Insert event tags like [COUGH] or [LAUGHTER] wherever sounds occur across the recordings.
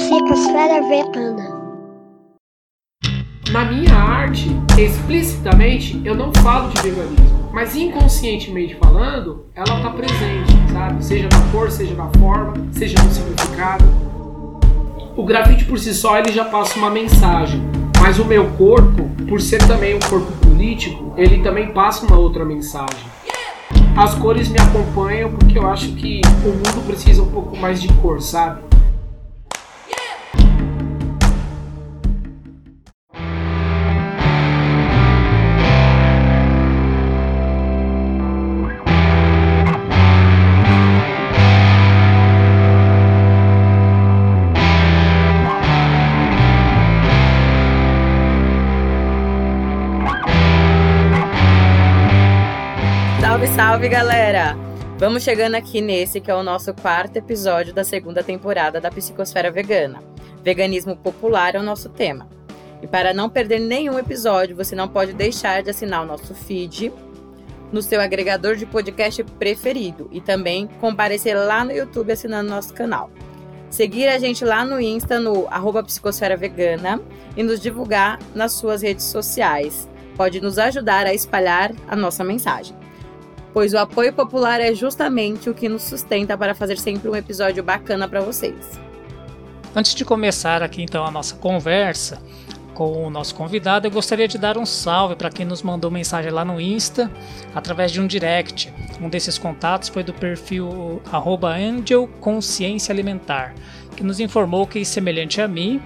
Psicosfera Vegana. Na minha arte, explicitamente, eu não falo de veganismo, mas inconscientemente falando, ela está presente, sabe? Seja na cor, seja na forma, seja no significado. O grafite por si só ele já passa uma mensagem, mas o meu corpo, por ser também um corpo político, ele também passa uma outra mensagem. As cores me acompanham porque eu acho que o mundo precisa um pouco mais de cor, sabe? Salve, galera! Vamos chegando aqui nesse que é o nosso quarto episódio da segunda temporada da Psicosfera Vegana. Veganismo popular é o nosso tema. E para não perder nenhum episódio, você não pode deixar de assinar o nosso feed no seu agregador de podcast preferido e também comparecer lá no YouTube assinando nosso canal. Seguir a gente lá no Insta no arroba Psicosfera Vegana e nos divulgar nas suas redes sociais. Pode nos ajudar a espalhar a nossa mensagem pois o apoio popular é justamente o que nos sustenta para fazer sempre um episódio bacana para vocês. Antes de começar aqui então a nossa conversa com o nosso convidado, eu gostaria de dar um salve para quem nos mandou mensagem lá no Insta através de um direct. Um desses contatos foi do perfil Angel Consciência Alimentar, que nos informou que, semelhante a mim,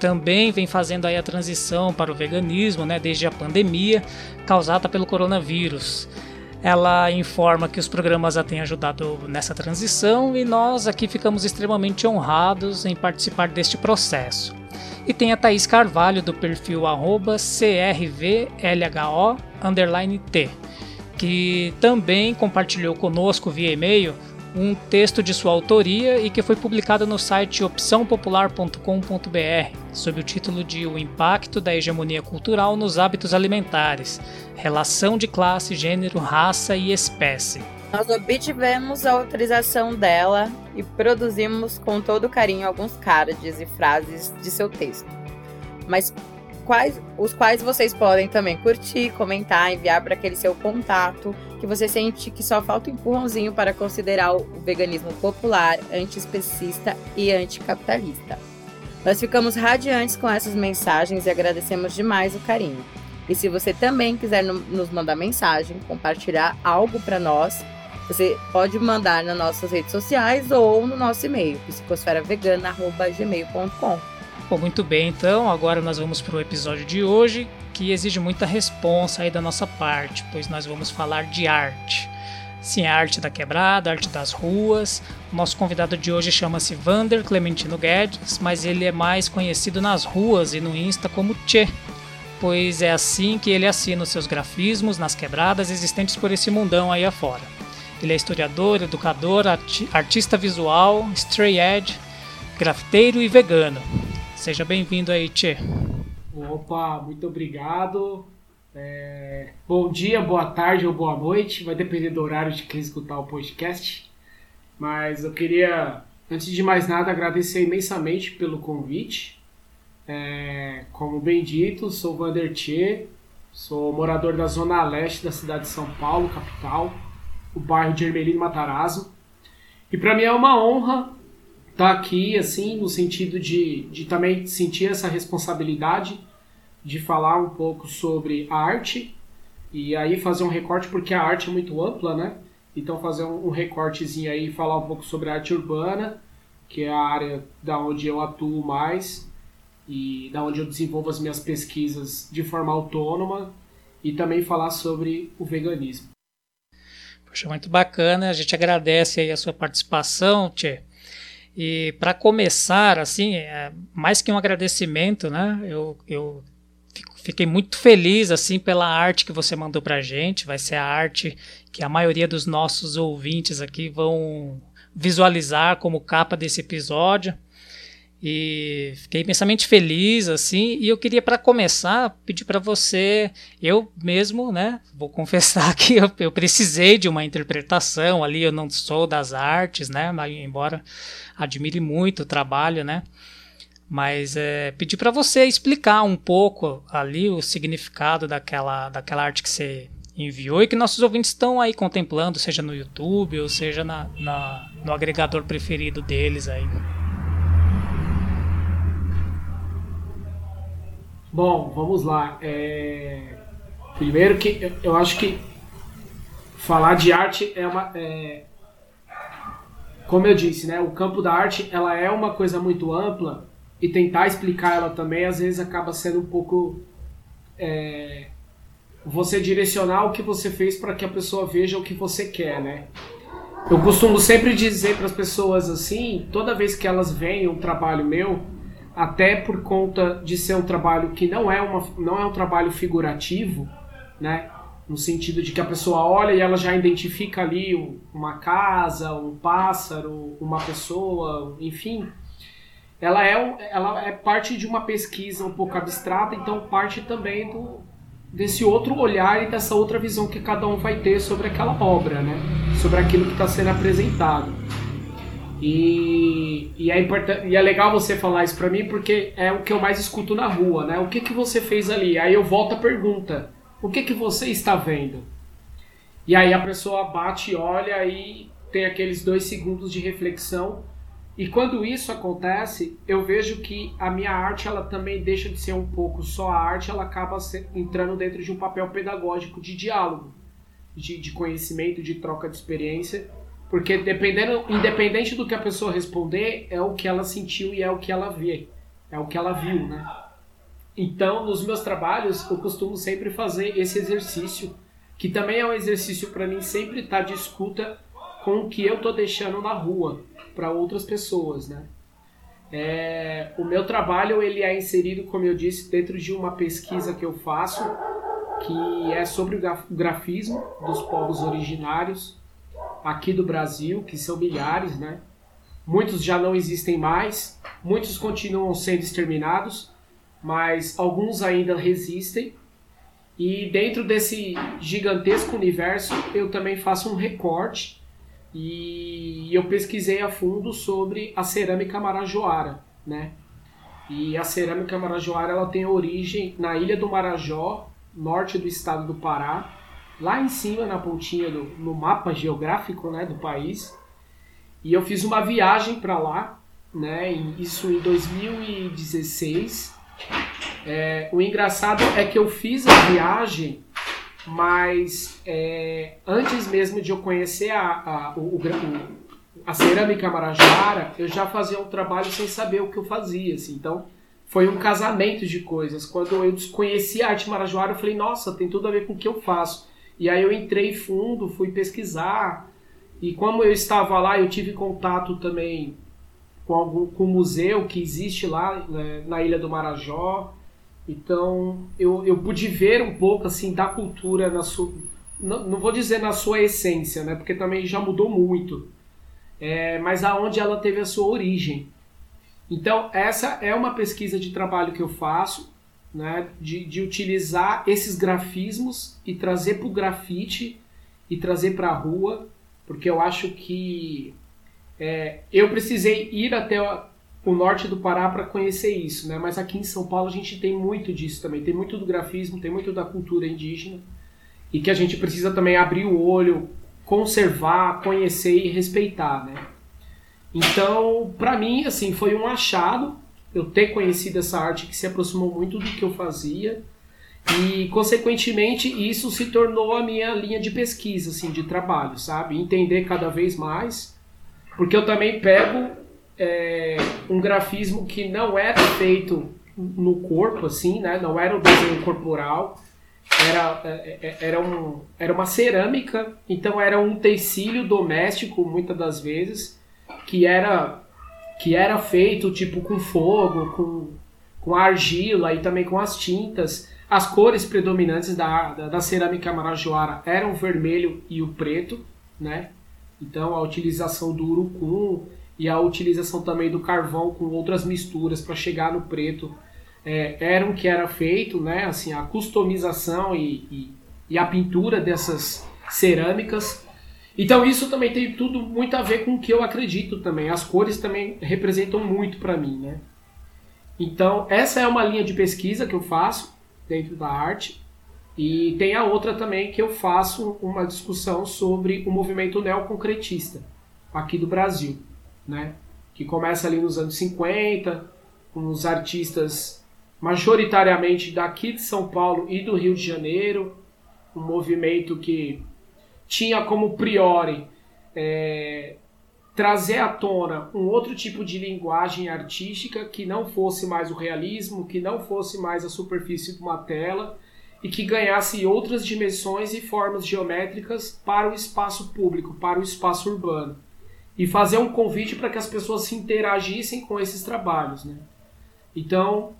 também vem fazendo aí a transição para o veganismo, né, desde a pandemia causada pelo coronavírus. Ela informa que os programas a têm ajudado nessa transição e nós aqui ficamos extremamente honrados em participar deste processo. E tem a Thaís Carvalho do perfil CRVLHO_T, que também compartilhou conosco via e-mail um texto de sua autoria e que foi publicado no site opçãopopular.com.br, sob o título de O Impacto da Hegemonia Cultural nos Hábitos Alimentares, Relação de Classe, Gênero, Raça e Espécie. Nós obtivemos a autorização dela e produzimos com todo carinho alguns cards e frases de seu texto. Mas quais, os quais vocês podem também curtir, comentar, enviar para aquele seu contato que você sente que só falta um empurrãozinho para considerar o veganismo popular, antiespecista e anticapitalista. Nós ficamos radiantes com essas mensagens e agradecemos demais o carinho. E se você também quiser nos mandar mensagem, compartilhar algo para nós, você pode mandar nas nossas redes sociais ou no nosso e-mail, psicosferavegana.gmail.com. Bom, muito bem, então agora nós vamos para o episódio de hoje que exige muita responsa aí da nossa parte, pois nós vamos falar de arte. Sim, a arte da quebrada, a arte das ruas. Nosso convidado de hoje chama-se Vander Clementino Guedes, mas ele é mais conhecido nas ruas e no Insta como Tchê, pois é assim que ele assina os seus grafismos nas quebradas existentes por esse mundão aí afora. Ele é historiador, educador, artista visual, stray edge, grafiteiro e vegano. Seja bem-vindo aí, Tchê. Opa, muito obrigado. É... Bom dia, boa tarde ou boa noite, vai depender do horário de quem escutar o podcast. Mas eu queria, antes de mais nada, agradecer imensamente pelo convite. É... Como bem dito, sou Vander Tchê, sou morador da zona leste da cidade de São Paulo, capital, o bairro de Ermelino Matarazzo. E para mim é uma honra tá aqui, assim, no sentido de, de também sentir essa responsabilidade de falar um pouco sobre arte e aí fazer um recorte, porque a arte é muito ampla, né? Então fazer um, recortezinho aí e falar um pouco sobre arte urbana, que é a área da onde eu atuo mais e da onde eu desenvolvo as minhas pesquisas de forma autônoma e também falar sobre o veganismo. Poxa, muito bacana. A gente agradece aí a sua participação, Tchê. E para começar, assim, é, mais que um agradecimento, né? Eu, eu fiquei muito feliz assim pela arte que você mandou para a gente. Vai ser a arte que a maioria dos nossos ouvintes aqui vão visualizar como capa desse episódio. E fiquei imensamente feliz, assim, e eu queria, para começar, pedir para você, eu mesmo, né, vou [LAUGHS] confessar que eu, eu, precisei de uma interpretação ali, eu não sou das artes, né, mas embora admire muito o trabalho, né, mas é, pedir para você explicar um pouco ali o significado daquela, daquela arte que você enviou e que nossos ouvintes estão aí contemplando, seja no YouTube ou seja na, na no agregador preferido deles aí. Bom, vamos lá. É... Primeiro que eu acho que falar de arte é uma. É... Como eu disse, né? O campo da arte ela é uma coisa muito ampla e tentar explicar ela também às vezes acaba sendo um pouco é... você direcionar o que você fez para que a pessoa veja o que você quer, né? Eu costumo sempre dizer para as pessoas assim, toda vez que elas veem um trabalho meu, até por conta de ser um trabalho que não é, uma, não é um trabalho figurativo, né? No sentido de que a pessoa olha e ela já identifica ali uma casa, um pássaro, uma pessoa, enfim. Ela é, ela é parte de uma pesquisa um pouco abstrata, então parte também do, desse outro olhar e dessa outra visão que cada um vai ter sobre aquela obra, né? Sobre aquilo que está sendo apresentado. E, e, é importante, e é legal você falar isso pra mim porque é o que eu mais escuto na rua, né? O que, que você fez ali? Aí eu volto a pergunta: o que, que você está vendo? E aí a pessoa bate, olha e tem aqueles dois segundos de reflexão. E quando isso acontece, eu vejo que a minha arte ela também deixa de ser um pouco só a arte, ela acaba entrando dentro de um papel pedagógico de diálogo, de, de conhecimento, de troca de experiência porque dependendo, independente do que a pessoa responder, é o que ela sentiu e é o que ela vê. É o que ela viu, né? Então, nos meus trabalhos, eu costumo sempre fazer esse exercício, que também é um exercício para mim sempre estar tá de escuta com o que eu tô deixando na rua para outras pessoas, né? É, o meu trabalho ele é inserido, como eu disse, dentro de uma pesquisa que eu faço, que é sobre o grafismo dos povos originários aqui do Brasil, que são milhares, né? Muitos já não existem mais, muitos continuam sendo exterminados, mas alguns ainda resistem. E dentro desse gigantesco universo, eu também faço um recorte e eu pesquisei a fundo sobre a cerâmica marajoara, né? E a cerâmica marajoara ela tem origem na ilha do Marajó, norte do estado do Pará, lá em cima na pontinha do no mapa geográfico né, do país. E eu fiz uma viagem para lá, né, isso em 2016. É, o engraçado é que eu fiz a viagem, mas é, antes mesmo de eu conhecer a, a, o, o, a cerâmica marajara, eu já fazia um trabalho sem saber o que eu fazia. Assim, então foi um casamento de coisas. Quando eu desconheci a arte marajoara, eu falei, nossa, tem tudo a ver com o que eu faço. E aí eu entrei fundo, fui pesquisar. E como eu estava lá, eu tive contato também com, algum, com o museu que existe lá né, na Ilha do Marajó. Então eu, eu pude ver um pouco assim da cultura na sua. Não, não vou dizer na sua essência, né? Porque também já mudou muito. É, mas aonde ela teve a sua origem. Então, essa é uma pesquisa de trabalho que eu faço né, de, de utilizar esses grafismos e trazer para o grafite e trazer para a rua, porque eu acho que é, eu precisei ir até o norte do Pará para conhecer isso, né? mas aqui em São Paulo a gente tem muito disso também, tem muito do grafismo, tem muito da cultura indígena e que a gente precisa também abrir o olho, conservar, conhecer e respeitar, né? Então, para mim, assim, foi um achado eu ter conhecido essa arte que se aproximou muito do que eu fazia. E consequentemente isso se tornou a minha linha de pesquisa assim de trabalho sabe? Entender cada vez mais porque eu também pego é, um grafismo que não era feito no corpo assim né? Não era o desenho corporal. Era, é, é, era, um, era uma cerâmica. Então era um tecido doméstico muitas das vezes que era que era feito tipo com fogo, com, com argila e também com as tintas. As cores predominantes da, da, da cerâmica marajoara eram o vermelho e o preto, né? Então a utilização do urucum e a utilização também do carvão com outras misturas para chegar no preto é, eram que era feito, né? Assim, a customização e, e, e a pintura dessas cerâmicas então isso também tem tudo muito a ver com o que eu acredito também. As cores também representam muito para mim, né? Então, essa é uma linha de pesquisa que eu faço dentro da arte. E tem a outra também que eu faço uma discussão sobre o movimento neoconcretista aqui do Brasil, né? Que começa ali nos anos 50, com os artistas majoritariamente daqui de São Paulo e do Rio de Janeiro, um movimento que tinha como priori é, trazer à tona um outro tipo de linguagem artística que não fosse mais o realismo, que não fosse mais a superfície de uma tela e que ganhasse outras dimensões e formas geométricas para o espaço público, para o espaço urbano. E fazer um convite para que as pessoas se interagissem com esses trabalhos. Né? Então,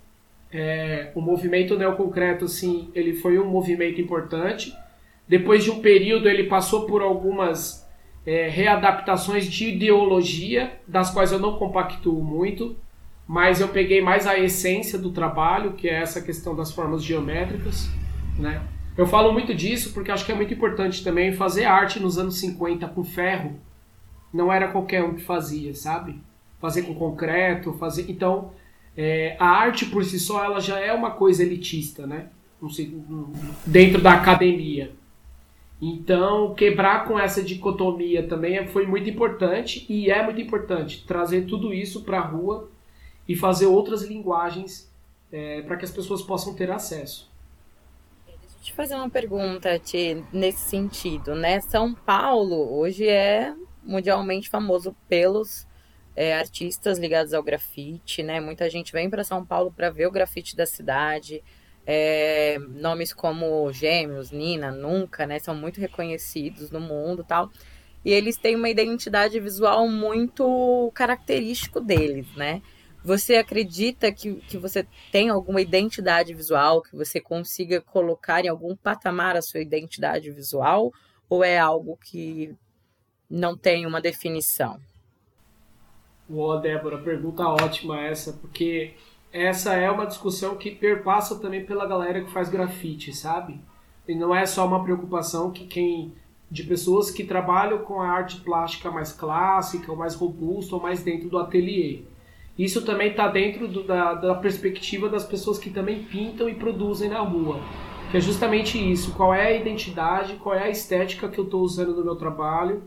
é, o movimento neoconcreto, assim, ele foi um movimento importante. Depois de um período, ele passou por algumas é, readaptações de ideologia, das quais eu não compactuo muito, mas eu peguei mais a essência do trabalho, que é essa questão das formas geométricas, né? Eu falo muito disso porque acho que é muito importante também fazer arte nos anos 50 com ferro. Não era qualquer um que fazia, sabe? Fazer com concreto, fazer. Então, é, a arte por si só ela já é uma coisa elitista, né? Dentro da academia. Então, quebrar com essa dicotomia também foi muito importante e é muito importante trazer tudo isso para a rua e fazer outras linguagens é, para que as pessoas possam ter acesso. Deixa eu te fazer uma pergunta, Tê, nesse sentido, né? São Paulo hoje é mundialmente famoso pelos é, artistas ligados ao grafite, né? Muita gente vem para São Paulo para ver o grafite da cidade. É, nomes como Gêmeos, Nina, Nunca, né? São muito reconhecidos no mundo tal. E eles têm uma identidade visual muito característico deles, né? Você acredita que, que você tem alguma identidade visual, que você consiga colocar em algum patamar a sua identidade visual? Ou é algo que não tem uma definição? Ó, Débora, pergunta ótima essa, porque essa é uma discussão que perpassa também pela galera que faz grafite, sabe? E não é só uma preocupação que quem de pessoas que trabalham com a arte plástica mais clássica, ou mais robusta, ou mais dentro do ateliê. Isso também está dentro do, da, da perspectiva das pessoas que também pintam e produzem na rua. Que é justamente isso, qual é a identidade, qual é a estética que eu estou usando no meu trabalho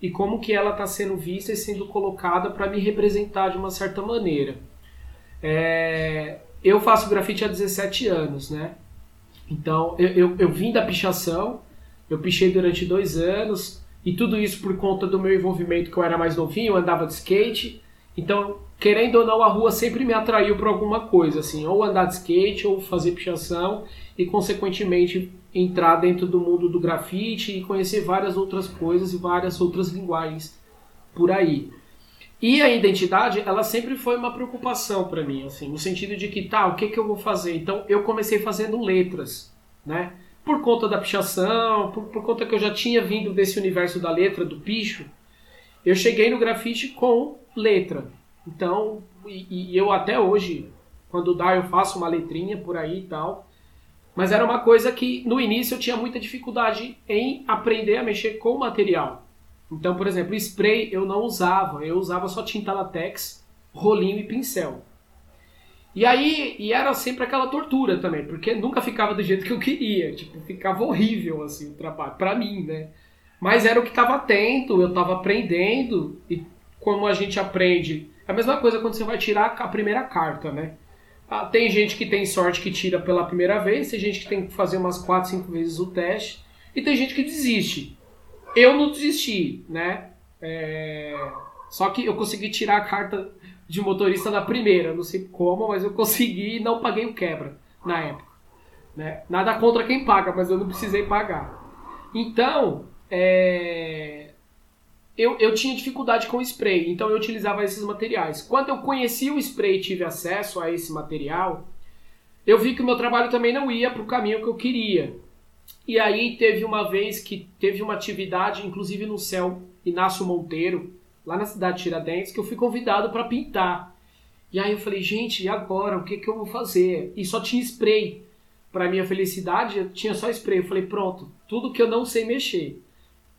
e como que ela está sendo vista e sendo colocada para me representar de uma certa maneira. É, eu faço grafite há 17 anos, né? Então, eu, eu, eu, vim da pichação, eu pichei durante dois anos, e tudo isso por conta do meu envolvimento que eu era mais novinho, eu andava de skate. Então, querendo ou não, a rua sempre me atraiu para alguma coisa, assim, ou andar de skate, ou fazer pichação, e consequentemente entrar dentro do mundo do grafite e conhecer várias outras coisas e várias outras linguagens por aí. E a identidade, ela sempre foi uma preocupação para mim, assim, no sentido de que, tá, o que, que eu vou fazer? Então, eu comecei fazendo letras, né? Por conta da pichação, por, por conta que eu já tinha vindo desse universo da letra, do picho, eu cheguei no grafite com letra. Então, e, e eu até hoje, quando dá, eu faço uma letrinha por aí e tal. Mas era uma coisa que no início eu tinha muita dificuldade em aprender a mexer com o material. Então, por exemplo, spray eu não usava, eu usava só tinta latex, rolinho e pincel. E aí, e era sempre aquela tortura também, porque nunca ficava do jeito que eu queria, tipo, ficava horrível assim o trabalho para mim, né? Mas era o que estava atento, eu estava aprendendo e como a gente aprende, é a mesma coisa quando você vai tirar a primeira carta, né? Ah, tem gente que tem sorte que tira pela primeira vez, tem gente que tem que fazer umas 4, 5 vezes o teste, e tem gente que desiste. Eu não desisti, né? É... Só que eu consegui tirar a carta de motorista da primeira, não sei como, mas eu consegui e não paguei o quebra na época. Né? Nada contra quem paga, mas eu não precisei pagar. Então, é... eu, eu tinha dificuldade com spray, então eu utilizava esses materiais. Quando eu conheci o spray e tive acesso a esse material, eu vi que o meu trabalho também não ia para o caminho que eu queria. E aí teve uma vez que teve uma atividade, inclusive no céu Inácio Monteiro, lá na cidade de Tiradentes, que eu fui convidado para pintar. E aí eu falei, gente, e agora? O que, que eu vou fazer? E só tinha spray. Para minha felicidade, tinha só spray. Eu falei, pronto, tudo que eu não sei mexer.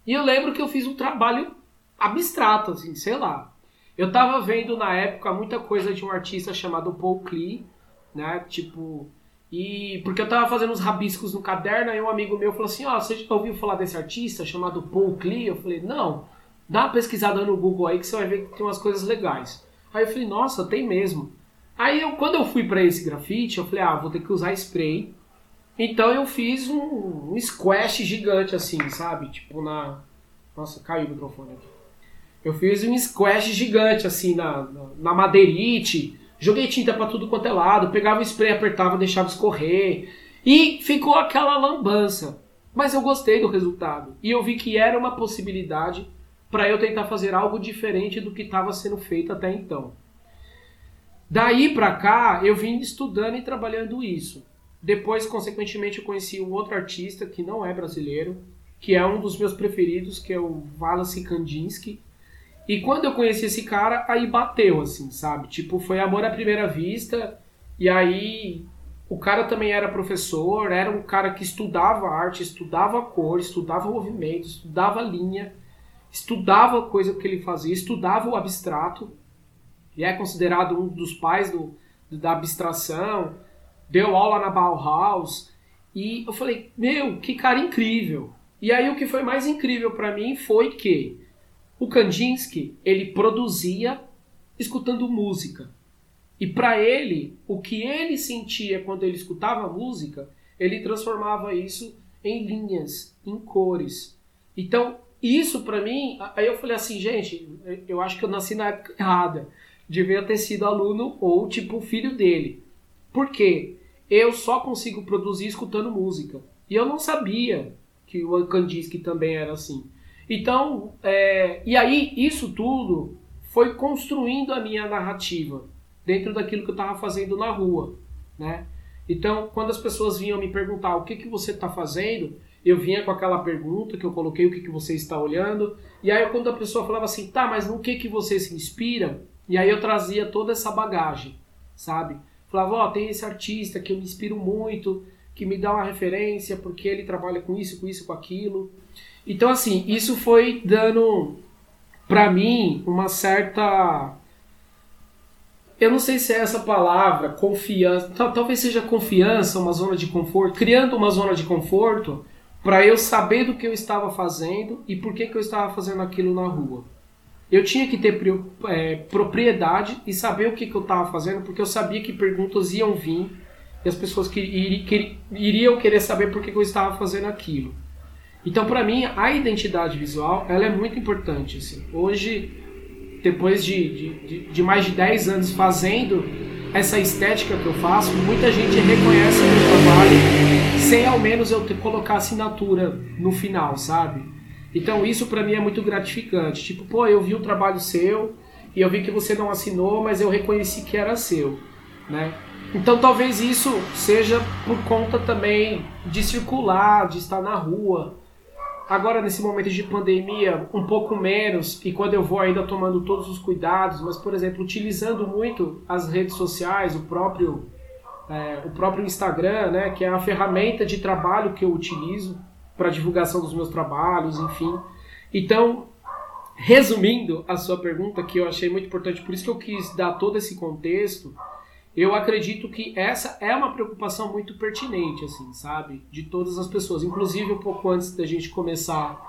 E eu lembro que eu fiz um trabalho abstrato, assim, sei lá. Eu tava vendo na época muita coisa de um artista chamado Paul Klee, né? Tipo, e porque eu tava fazendo uns rabiscos no caderno, aí um amigo meu falou assim: Ó, oh, você já ouviu falar desse artista chamado Paul Klee? Eu falei: Não, dá uma pesquisada no Google aí que você vai ver que tem umas coisas legais. Aí eu falei: Nossa, tem mesmo. Aí eu, quando eu fui para esse grafite, eu falei: Ah, vou ter que usar spray. Então eu fiz um, um squash gigante assim, sabe? Tipo na. Nossa, caiu o microfone aqui. Eu fiz um squash gigante assim na, na, na madeirite Joguei tinta para tudo quanto é lado, pegava o spray, apertava, deixava escorrer. E ficou aquela lambança. Mas eu gostei do resultado. E eu vi que era uma possibilidade para eu tentar fazer algo diferente do que estava sendo feito até então. Daí para cá, eu vim estudando e trabalhando isso. Depois, consequentemente, eu conheci um outro artista que não é brasileiro, que é um dos meus preferidos, que é o Wallace Kandinsky. E quando eu conheci esse cara, aí bateu, assim, sabe? Tipo, foi amor à primeira vista. E aí, o cara também era professor, era um cara que estudava arte, estudava cor, estudava movimento, estudava linha, estudava coisa que ele fazia, estudava o abstrato. E é considerado um dos pais do, da abstração. Deu aula na Bauhaus. E eu falei, meu, que cara incrível. E aí, o que foi mais incrível para mim foi que o Kandinsky, ele produzia escutando música. E para ele, o que ele sentia quando ele escutava música, ele transformava isso em linhas, em cores. Então, isso para mim, aí eu falei assim, gente, eu acho que eu nasci na época errada. Devia ter sido aluno ou tipo filho dele. Por quê? Eu só consigo produzir escutando música. E eu não sabia que o Kandinsky também era assim. Então, é, e aí isso tudo foi construindo a minha narrativa dentro daquilo que eu estava fazendo na rua, né? Então, quando as pessoas vinham me perguntar o que, que você está fazendo, eu vinha com aquela pergunta que eu coloquei, o que, que você está olhando, e aí quando a pessoa falava assim, tá, mas no que, que você se inspira? E aí eu trazia toda essa bagagem, sabe? Falava, ó, oh, tem esse artista que eu me inspiro muito, que me dá uma referência, porque ele trabalha com isso, com isso, com aquilo. Então, assim, isso foi dando para mim uma certa. Eu não sei se é essa palavra, confiança. Talvez seja confiança, uma zona de conforto, criando uma zona de conforto para eu saber do que eu estava fazendo e por que, que eu estava fazendo aquilo na rua. Eu tinha que ter é, propriedade e saber o que, que eu estava fazendo, porque eu sabia que perguntas iam vir e as pessoas que, iriam querer saber por que, que eu estava fazendo aquilo. Então, para mim, a identidade visual ela é muito importante. Assim. Hoje, depois de, de, de, mais de 10 anos fazendo essa estética que eu faço, muita gente reconhece o meu trabalho sem ao menos eu colocar assinatura no final, sabe? Então, isso para mim é muito gratificante. Tipo, pô, eu vi o trabalho seu e eu vi que você não assinou, mas eu reconheci que era seu, né? Então talvez isso seja por conta também de circular, de estar na rua, Agora, nesse momento de pandemia, um pouco menos, e quando eu vou ainda tomando todos os cuidados, mas, por exemplo, utilizando muito as redes sociais, o próprio, é, o próprio Instagram, né, que é a ferramenta de trabalho que eu utilizo para divulgação dos meus trabalhos, enfim. Então, resumindo a sua pergunta, que eu achei muito importante, por isso que eu quis dar todo esse contexto, eu acredito que essa é uma preocupação muito pertinente, assim, sabe? De todas as pessoas. Inclusive, um pouco antes da gente começar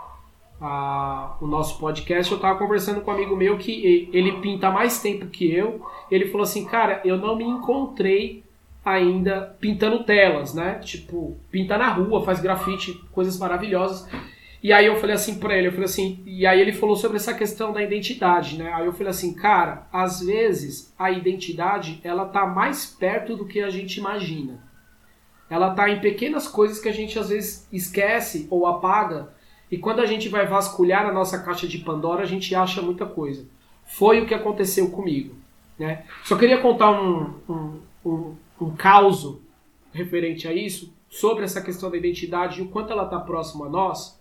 a, o nosso podcast, eu estava conversando com um amigo meu que ele pinta mais tempo que eu. Ele falou assim, cara, eu não me encontrei ainda pintando telas, né? Tipo, pinta na rua, faz grafite, coisas maravilhosas. E aí eu falei assim para ele, eu falei assim, e aí ele falou sobre essa questão da identidade, né? Aí eu falei assim, cara, às vezes a identidade ela tá mais perto do que a gente imagina. Ela tá em pequenas coisas que a gente às vezes esquece ou apaga, e quando a gente vai vasculhar a nossa caixa de Pandora, a gente acha muita coisa. Foi o que aconteceu comigo, né? Só queria contar um, um, um, um caos referente a isso, sobre essa questão da identidade e o quanto ela está próxima a nós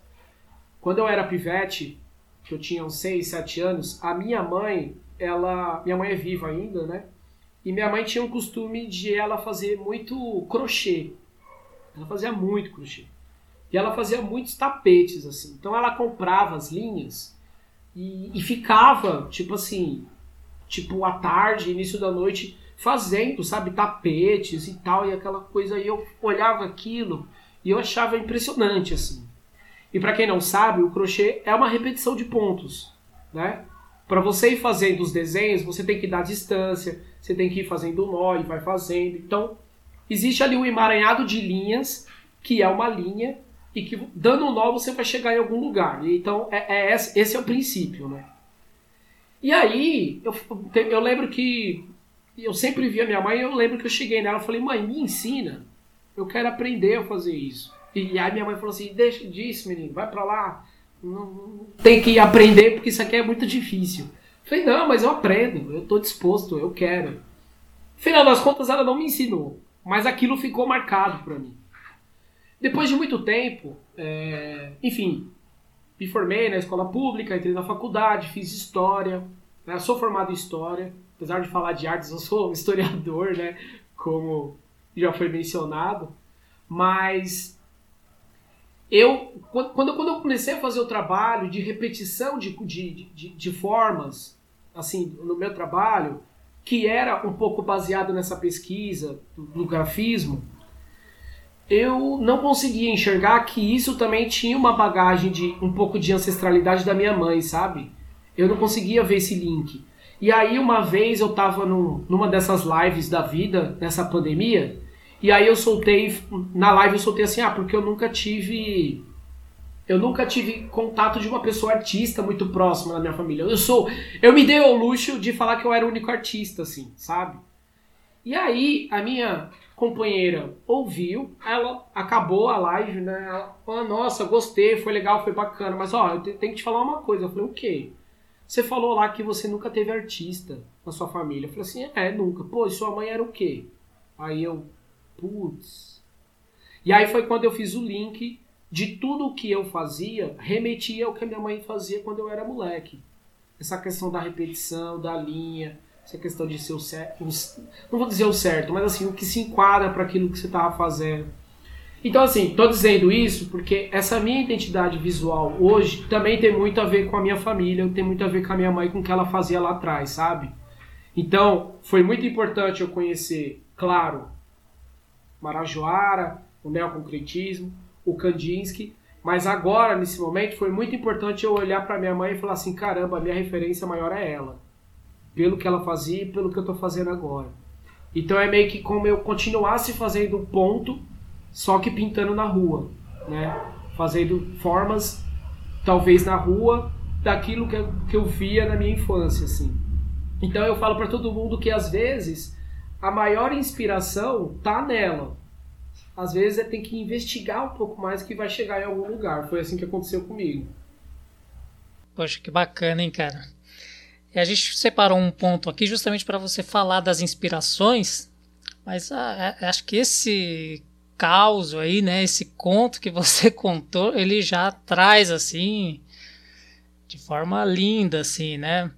quando eu era pivete, que eu tinha uns 6, 7 anos, a minha mãe, ela, minha mãe é viva ainda, né? E minha mãe tinha um costume de ela fazer muito crochê. Ela fazia muito crochê. E ela fazia muitos tapetes, assim. Então ela comprava as linhas e, e ficava, tipo assim, tipo, à tarde, início da noite, fazendo, sabe, tapetes e tal, e aquela coisa aí. Eu olhava aquilo e eu achava impressionante, assim. E para quem não sabe, o crochê é uma repetição de pontos, né? Para você ir fazendo os desenhos, você tem que dar distância, você tem que ir fazendo o nó e vai fazendo. Então, existe ali um emaranhado de linhas, que é uma linha, e que dando um nó você vai chegar em algum lugar. Então, é, é esse, é o princípio, né? E aí, eu, eu lembro que eu sempre via minha mãe, eu lembro que eu cheguei nela e falei, mãe, me ensina. Eu quero aprender a fazer isso. E aí minha mãe falou assim, deixa disso, menino, vai pra lá. Tem que aprender porque isso aqui é muito difícil. Eu falei, não, mas eu aprendo, eu tô disposto, eu quero. Final das contas, ela não me ensinou. Mas aquilo ficou marcado para mim. Depois de muito tempo, é, enfim, me formei na escola pública, entrei na faculdade, fiz história, né, sou formado em história, apesar de falar de artes, eu sou [LAUGHS] historiador, né, como já foi mencionado, mas eu quando, quando eu comecei a fazer o trabalho de repetição de, de, de, de formas, assim, no meu trabalho, que era um pouco baseado nessa pesquisa do grafismo, eu não conseguia enxergar que isso também tinha uma bagagem de um pouco de ancestralidade da minha mãe, sabe? Eu não conseguia ver esse link. E aí uma vez eu tava num, numa dessas lives da vida, nessa pandemia, e aí eu soltei, na live eu soltei assim, ah, porque eu nunca tive eu nunca tive contato de uma pessoa artista muito próxima na minha família. Eu sou, eu me dei ao luxo de falar que eu era o único artista assim, sabe? E aí a minha companheira ouviu, ela acabou a live, né? Ela falou, nossa, gostei, foi legal, foi bacana, mas ó, eu tenho que te falar uma coisa. Eu falei, o quê? Você falou lá que você nunca teve artista na sua família. Eu falei assim, é, nunca. Pô, e sua mãe era o quê? Aí eu, putz. E aí foi quando eu fiz o link de tudo o que eu fazia, remetia ao que a minha mãe fazia quando eu era moleque. Essa questão da repetição, da linha, essa questão de ser o certo. Não vou dizer o certo, mas assim, o que se enquadra para aquilo que você estava fazendo. Então, assim, tô dizendo isso porque essa minha identidade visual hoje também tem muito a ver com a minha família, tem muito a ver com a minha mãe, com o que ela fazia lá atrás, sabe? Então, foi muito importante eu conhecer, claro, Marajoara, o neoconcretismo, o Kandinsky, mas agora, nesse momento, foi muito importante eu olhar para minha mãe e falar assim: caramba, a minha referência maior é ela, pelo que ela fazia e pelo que eu estou fazendo agora. Então é meio que como eu continuasse fazendo ponto só que pintando na rua, né? Fazendo formas, talvez na rua, daquilo que eu, que eu via na minha infância, assim. Então eu falo para todo mundo que às vezes a maior inspiração tá nela. Às vezes é tem que investigar um pouco mais que vai chegar em algum lugar. Foi assim que aconteceu comigo. Poxa, que bacana, hein, cara? E a gente separou um ponto aqui justamente para você falar das inspirações, mas ah, é, acho que esse caos aí, né? Esse conto que você [LAUGHS] contou, ele já traz assim de forma linda, assim, né?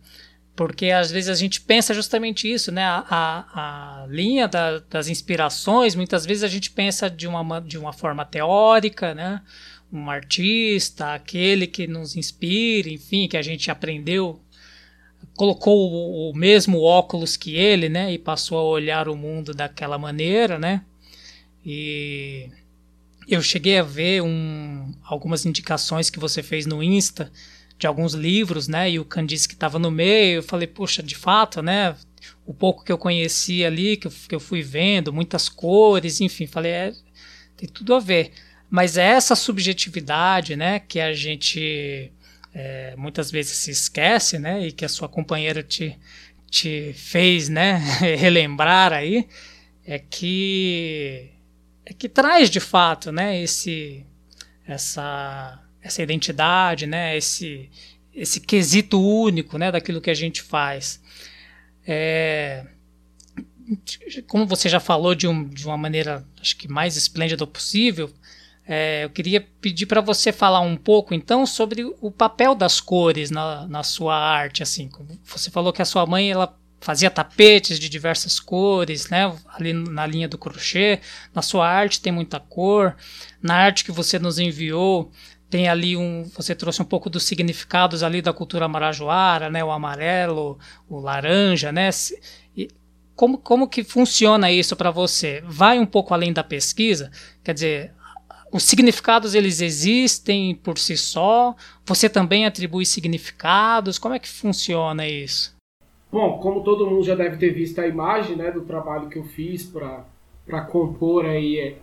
Porque às vezes a gente pensa justamente isso, né? A, a, a linha da, das inspirações, muitas vezes a gente pensa de uma, de uma forma teórica, né? Um artista, aquele que nos inspira, enfim, que a gente aprendeu, colocou o, o mesmo óculos que ele, né? E passou a olhar o mundo daquela maneira, né? E eu cheguei a ver um, algumas indicações que você fez no Insta de alguns livros, né? E o Candice que estava no meio, eu falei, poxa, de fato, né? O pouco que eu conheci ali, que eu, que eu fui vendo, muitas cores, enfim, falei, é, tem tudo a ver. Mas é essa subjetividade, né? Que a gente é, muitas vezes se esquece, né? E que a sua companheira te, te fez, né? [LAUGHS] relembrar aí, é que é que traz de fato, né, esse essa essa identidade, né, esse esse quesito único, né, daquilo que a gente faz. É, como você já falou de, um, de uma maneira, acho que mais esplêndida possível, é, eu queria pedir para você falar um pouco, então, sobre o papel das cores na, na sua arte. Assim, você falou que a sua mãe ela fazia tapetes de diversas cores, né? Ali na linha do crochê. Na sua arte tem muita cor. Na arte que você nos enviou tem ali um, você trouxe um pouco dos significados ali da cultura marajoara, né, o amarelo, o laranja, né? E como, como que funciona isso para você? Vai um pouco além da pesquisa? Quer dizer, os significados eles existem por si só? Você também atribui significados? Como é que funciona isso? Bom, como todo mundo já deve ter visto a imagem né, do trabalho que eu fiz para compor aí é,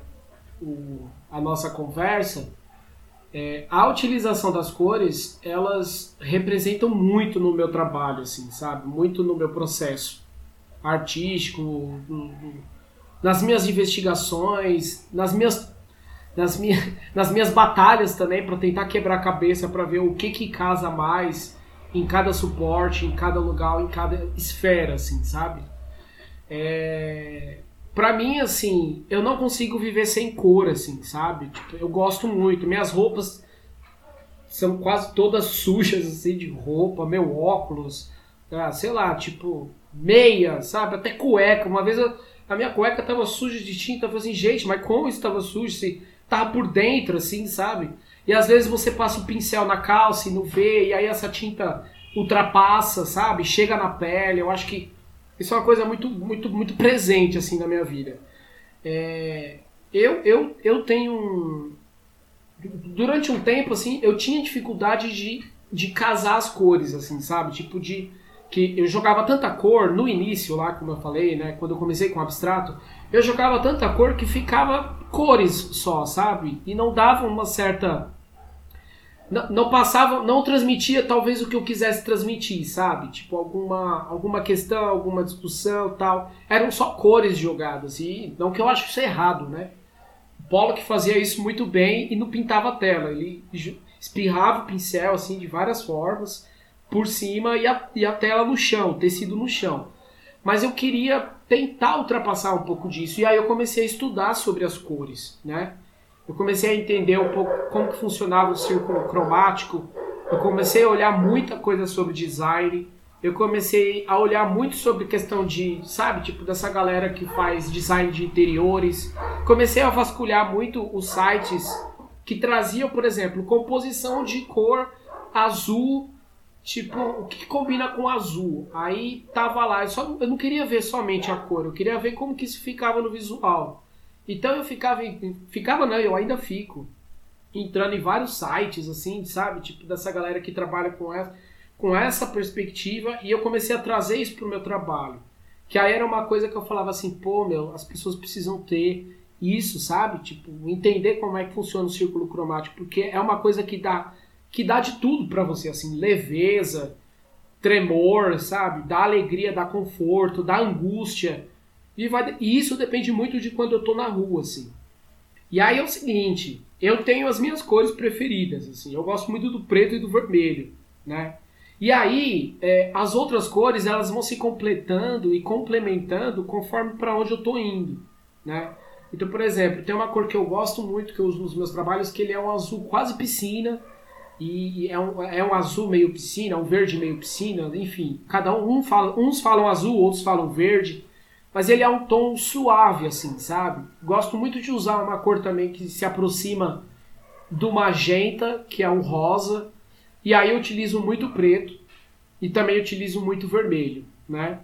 o, a nossa conversa, é, a utilização das cores elas representam muito no meu trabalho, assim, sabe? Muito no meu processo artístico, nas minhas investigações, nas minhas nas, minha, [LAUGHS] nas minhas batalhas também para tentar quebrar a cabeça para ver o que que casa mais em cada suporte, em cada lugar, em cada esfera, assim, sabe? É... Pra mim, assim, eu não consigo viver sem cor, assim, sabe? Tipo, eu gosto muito. Minhas roupas são quase todas [LAUGHS] sujas, assim, de roupa. Meu óculos, ah, sei lá, tipo, meia, sabe? Até cueca. Uma vez eu, a minha cueca tava suja de tinta. Eu falei assim, gente, mas como isso tava sujo? Assim, tava por dentro, assim, sabe? E às vezes você passa o pincel na calça e não vê, e aí essa tinta ultrapassa, sabe? Chega na pele. Eu acho que isso é uma coisa muito, muito, muito presente assim na minha vida. É, eu, eu, eu tenho durante um tempo assim, eu tinha dificuldade de, de casar as cores assim, sabe? Tipo de que eu jogava tanta cor no início lá, como eu falei, né, quando eu comecei com abstrato, eu jogava tanta cor que ficava cores só, sabe? E não dava uma certa não, passava, não transmitia talvez o que eu quisesse transmitir, sabe? Tipo alguma alguma questão, alguma discussão, tal. Eram só cores jogadas e não que eu acho isso errado, né? O Pollock fazia isso muito bem e não pintava a tela, ele espirrava o pincel assim de várias formas por cima e a, e a tela no chão, tecido no chão. Mas eu queria tentar ultrapassar um pouco disso e aí eu comecei a estudar sobre as cores, né? Eu comecei a entender um pouco como que funcionava o círculo cromático, eu comecei a olhar muita coisa sobre design, eu comecei a olhar muito sobre questão de, sabe, tipo dessa galera que faz design de interiores. Comecei a vasculhar muito os sites que traziam, por exemplo, composição de cor azul, tipo, o que combina com azul. Aí tava lá, eu, só, eu não queria ver somente a cor, eu queria ver como que isso ficava no visual. Então eu ficava, ficava não, eu ainda fico entrando em vários sites assim, sabe, tipo dessa galera que trabalha com essa, com essa perspectiva e eu comecei a trazer isso pro meu trabalho. Que aí era uma coisa que eu falava assim, pô, meu, as pessoas precisam ter isso, sabe? Tipo, entender como é que funciona o círculo cromático, porque é uma coisa que dá que dá de tudo para você, assim, leveza, tremor, sabe? Dá alegria, dá conforto, dá angústia. E, vai, e isso depende muito de quando eu tô na rua, assim. E aí é o seguinte, eu tenho as minhas cores preferidas, assim. Eu gosto muito do preto e do vermelho, né? E aí, é, as outras cores, elas vão se completando e complementando conforme para onde eu tô indo, né? Então, por exemplo, tem uma cor que eu gosto muito, que eu uso nos meus trabalhos, que ele é um azul quase piscina, e é um, é um azul meio piscina, um verde meio piscina, enfim. Cada um, um fala, uns falam azul, outros falam verde, mas ele é um tom suave, assim, sabe? Gosto muito de usar uma cor também que se aproxima do magenta, que é um rosa, e aí eu utilizo muito preto e também utilizo muito vermelho, né?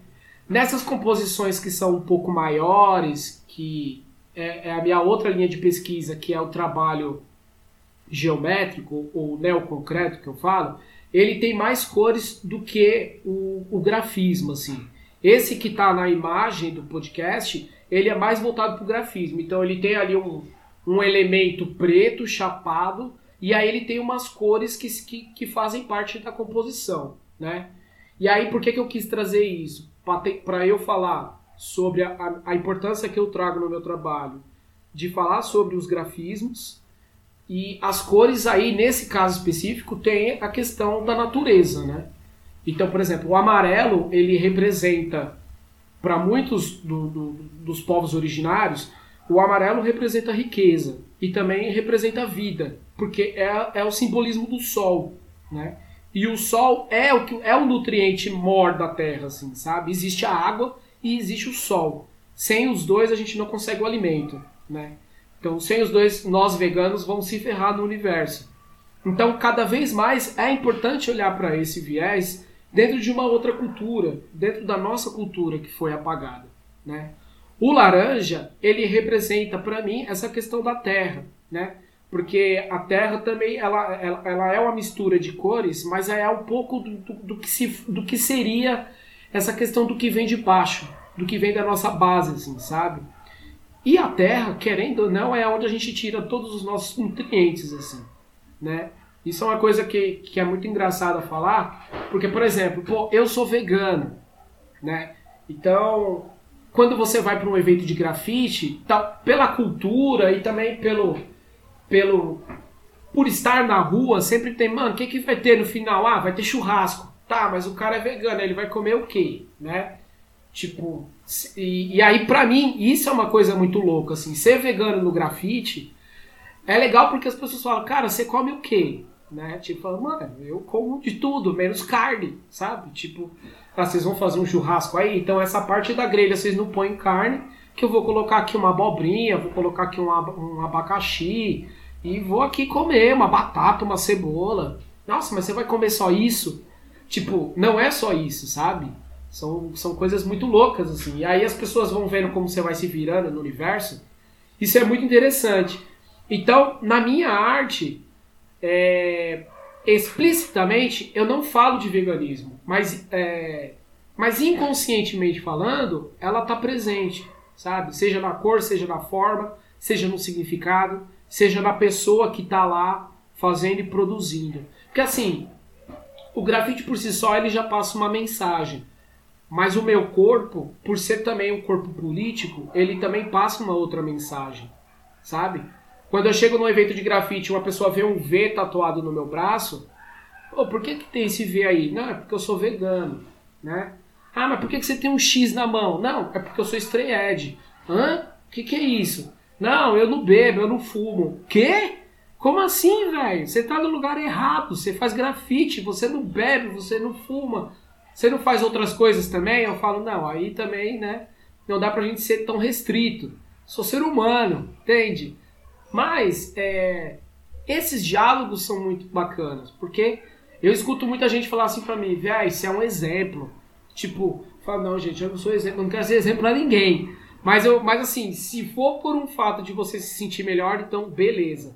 Nessas composições que são um pouco maiores, que é, é a minha outra linha de pesquisa, que é o trabalho geométrico ou neoconcreto que eu falo, ele tem mais cores do que o, o grafismo, assim. Esse que está na imagem do podcast, ele é mais voltado para o grafismo. Então ele tem ali um, um elemento preto, chapado, e aí ele tem umas cores que, que, que fazem parte da composição, né? E aí por que, que eu quis trazer isso? Para eu falar sobre a, a importância que eu trago no meu trabalho, de falar sobre os grafismos, e as cores aí, nesse caso específico, tem a questão da natureza, né? Então, por exemplo, o amarelo ele representa para muitos do, do, dos povos originários, o amarelo representa riqueza e também representa vida, porque é, é o simbolismo do sol, né? E o sol é o que é o nutriente mor da terra, assim, sabe? Existe a água e existe o sol. Sem os dois a gente não consegue o alimento, né? Então, sem os dois, nós veganos vamos se ferrar no universo. Então, cada vez mais é importante olhar para esse viés dentro de uma outra cultura, dentro da nossa cultura que foi apagada, né? O laranja, ele representa para mim essa questão da terra, né? Porque a terra também ela, ela, ela, é uma mistura de cores, mas é um pouco do, do, do, que se, do que seria essa questão do que vem de baixo, do que vem da nossa base, assim, sabe? E a terra, querendo ou não, é onde a gente tira todos os nossos nutrientes, assim, né? Isso é uma coisa que, que é muito engraçada falar, porque, por exemplo, pô, eu sou vegano, né? Então, quando você vai para um evento de grafite, tá, pela cultura e também pelo, pelo por estar na rua, sempre tem, mano, o que, que vai ter no final? Ah, vai ter churrasco. Tá, mas o cara é vegano, ele vai comer o quê? Né? Tipo, e, e aí para mim, isso é uma coisa muito louca, assim, ser vegano no grafite é legal porque as pessoas falam, cara, você come o quê? Né? Tipo, mano, eu como de tudo, menos carne, sabe? Tipo, ah, vocês vão fazer um churrasco aí? Então essa parte da grelha vocês não põem carne, que eu vou colocar aqui uma abobrinha, vou colocar aqui um, um abacaxi e vou aqui comer uma batata, uma cebola. Nossa, mas você vai comer só isso? Tipo, não é só isso, sabe? São, são coisas muito loucas, assim. E aí as pessoas vão vendo como você vai se virando no universo. Isso é muito interessante. Então, na minha arte, é, explicitamente, eu não falo de veganismo, mas, é, mas inconscientemente falando, ela está presente, sabe? Seja na cor, seja na forma, seja no significado, seja na pessoa que está lá fazendo e produzindo. Porque assim, o grafite por si só ele já passa uma mensagem. Mas o meu corpo, por ser também um corpo político, ele também passa uma outra mensagem, sabe? Quando eu chego num evento de grafite uma pessoa vê um V tatuado no meu braço, oh, por que, que tem esse V aí? Não, é porque eu sou vegano, né? Ah, mas por que, que você tem um X na mão? Não, é porque eu sou estreed. Hã? O que, que é isso? Não, eu não bebo, eu não fumo. Quê? Como assim, velho? Você tá no lugar errado. Você faz grafite, você não bebe, você não fuma. Você não faz outras coisas também? Eu falo, não, aí também, né? Não dá pra gente ser tão restrito. Sou ser humano, entende? Mas é, esses diálogos são muito bacanas, porque eu escuto muita gente falar assim pra mim, velho, isso é um exemplo. Tipo, fala, não, gente, eu não sou exemplo, eu não quero ser exemplo pra ninguém. Mas, eu, mas assim, se for por um fato de você se sentir melhor, então beleza.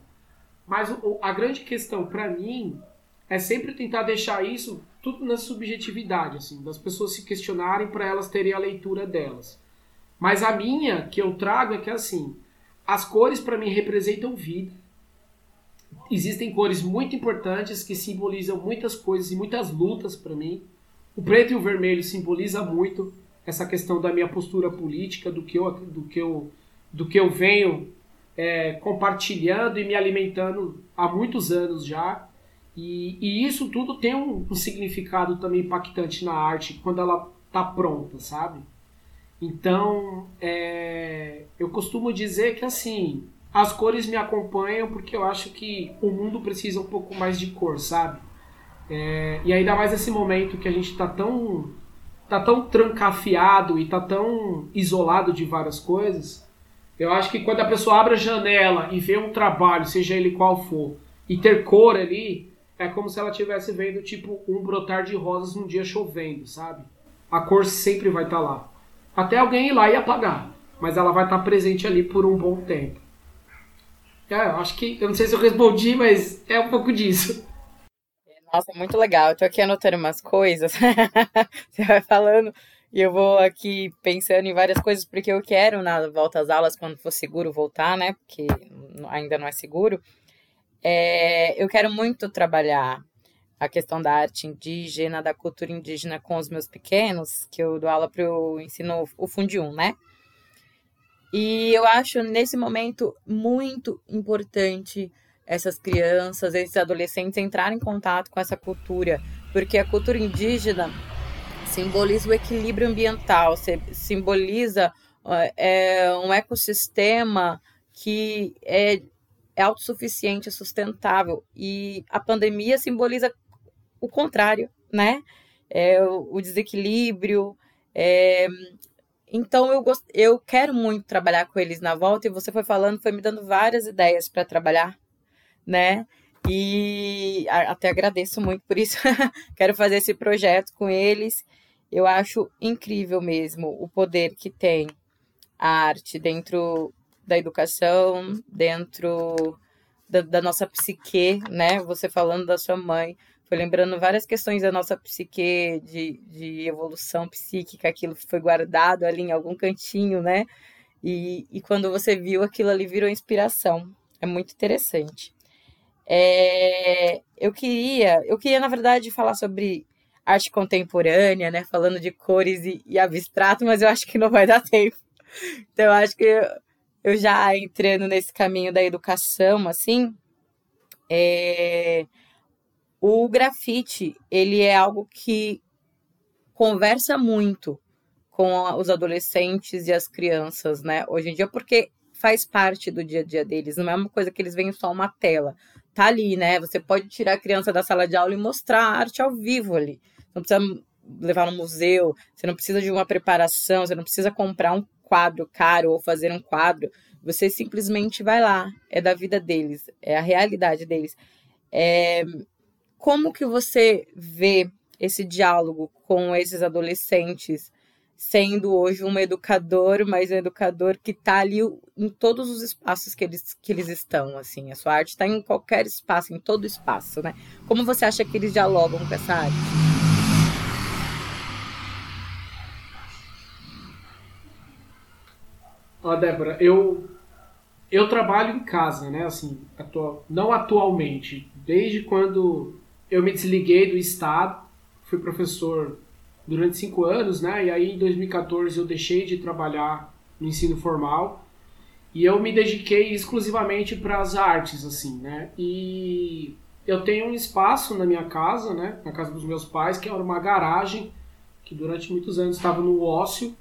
Mas o, a grande questão para mim é sempre tentar deixar isso tudo na subjetividade, assim, das pessoas se questionarem para elas terem a leitura delas. Mas a minha que eu trago é que assim, as cores para mim representam vida. Existem cores muito importantes que simbolizam muitas coisas e muitas lutas para mim. O preto e o vermelho simboliza muito essa questão da minha postura política, do que eu, do que eu, do que eu venho é, compartilhando e me alimentando há muitos anos já. E, e isso tudo tem um, um, significado também impactante na arte quando ela está pronta, sabe? Então, é, eu costumo dizer que assim, as cores me acompanham porque eu acho que o mundo precisa um pouco mais de cor, sabe? É, e ainda mais nesse momento que a gente está tão, tá tão trancafiado e está tão isolado de várias coisas. Eu acho que quando a pessoa abre a janela e vê um trabalho, seja ele qual for, e ter cor ali, é como se ela estivesse vendo tipo um brotar de rosas num dia chovendo, sabe? A cor sempre vai estar tá lá. Até alguém ir lá e apagar. Mas ela vai estar presente ali por um bom tempo. É, eu acho que. Eu não sei se eu respondi, mas é um pouco disso. Nossa, muito legal. Eu tô aqui anotando umas coisas. [LAUGHS] Você vai falando e eu vou aqui pensando em várias coisas, porque eu quero, na volta às aulas, quando for seguro voltar, né? Porque ainda não é seguro. É, eu quero muito trabalhar a questão da arte indígena, da cultura indígena com os meus pequenos, que eu dou aula para o ensino o Fundium, né? E eu acho nesse momento muito importante essas crianças, esses adolescentes entrarem em contato com essa cultura, porque a cultura indígena simboliza o equilíbrio ambiental, simboliza é, um ecossistema que é, é autossuficiente, é sustentável. E a pandemia simboliza o contrário, né? É, o desequilíbrio. É... Então eu, gost... eu quero muito trabalhar com eles na volta e você foi falando, foi me dando várias ideias para trabalhar, né? E até agradeço muito por isso. [LAUGHS] Quero fazer esse projeto com eles. Eu acho incrível mesmo o poder que tem a arte dentro da educação, dentro da, da, nossa psique, né? Você falando da sua mãe, foi lembrando várias questões da nossa psique, de, de evolução psíquica, aquilo foi guardado ali em algum cantinho, né? E, e quando você viu aquilo ali virou inspiração. É muito interessante. É, eu queria, eu queria, na verdade, falar sobre arte contemporânea, né? Falando de cores e, e abstrato, mas eu acho que não vai dar [LAUGHS] tempo. Então, eu acho que eu já entrando nesse caminho da educação, assim, é... o grafite, ele é algo que conversa muito com os adolescentes e as crianças, né? Hoje em dia, porque faz parte do dia a dia deles, não é uma coisa que eles veem só uma tela. Tá ali, né? Você pode tirar a criança da sala de aula e mostrar a arte ao vivo ali. Não precisa levar no museu, você não precisa de uma preparação, você não precisa comprar um quadro caro ou fazer um quadro, você simplesmente vai lá, é da vida deles, é a realidade deles. É, como que você vê esse diálogo com esses adolescentes, sendo hoje um educador, mas um educador que está ali em todos os espaços que eles, que eles estão, assim, a sua arte está em qualquer espaço, em todo espaço, né? Como você acha que eles dialogam com essa arte? Ó, Débora, eu eu trabalho em casa, né? Assim, atual, não atualmente, desde quando eu me desliguei do estado, fui professor durante cinco anos, né? E aí em 2014 eu deixei de trabalhar no ensino formal e eu me dediquei exclusivamente para as artes, assim, né? E eu tenho um espaço na minha casa, né? Na casa dos meus pais, que era uma garagem que durante muitos anos estava no ócio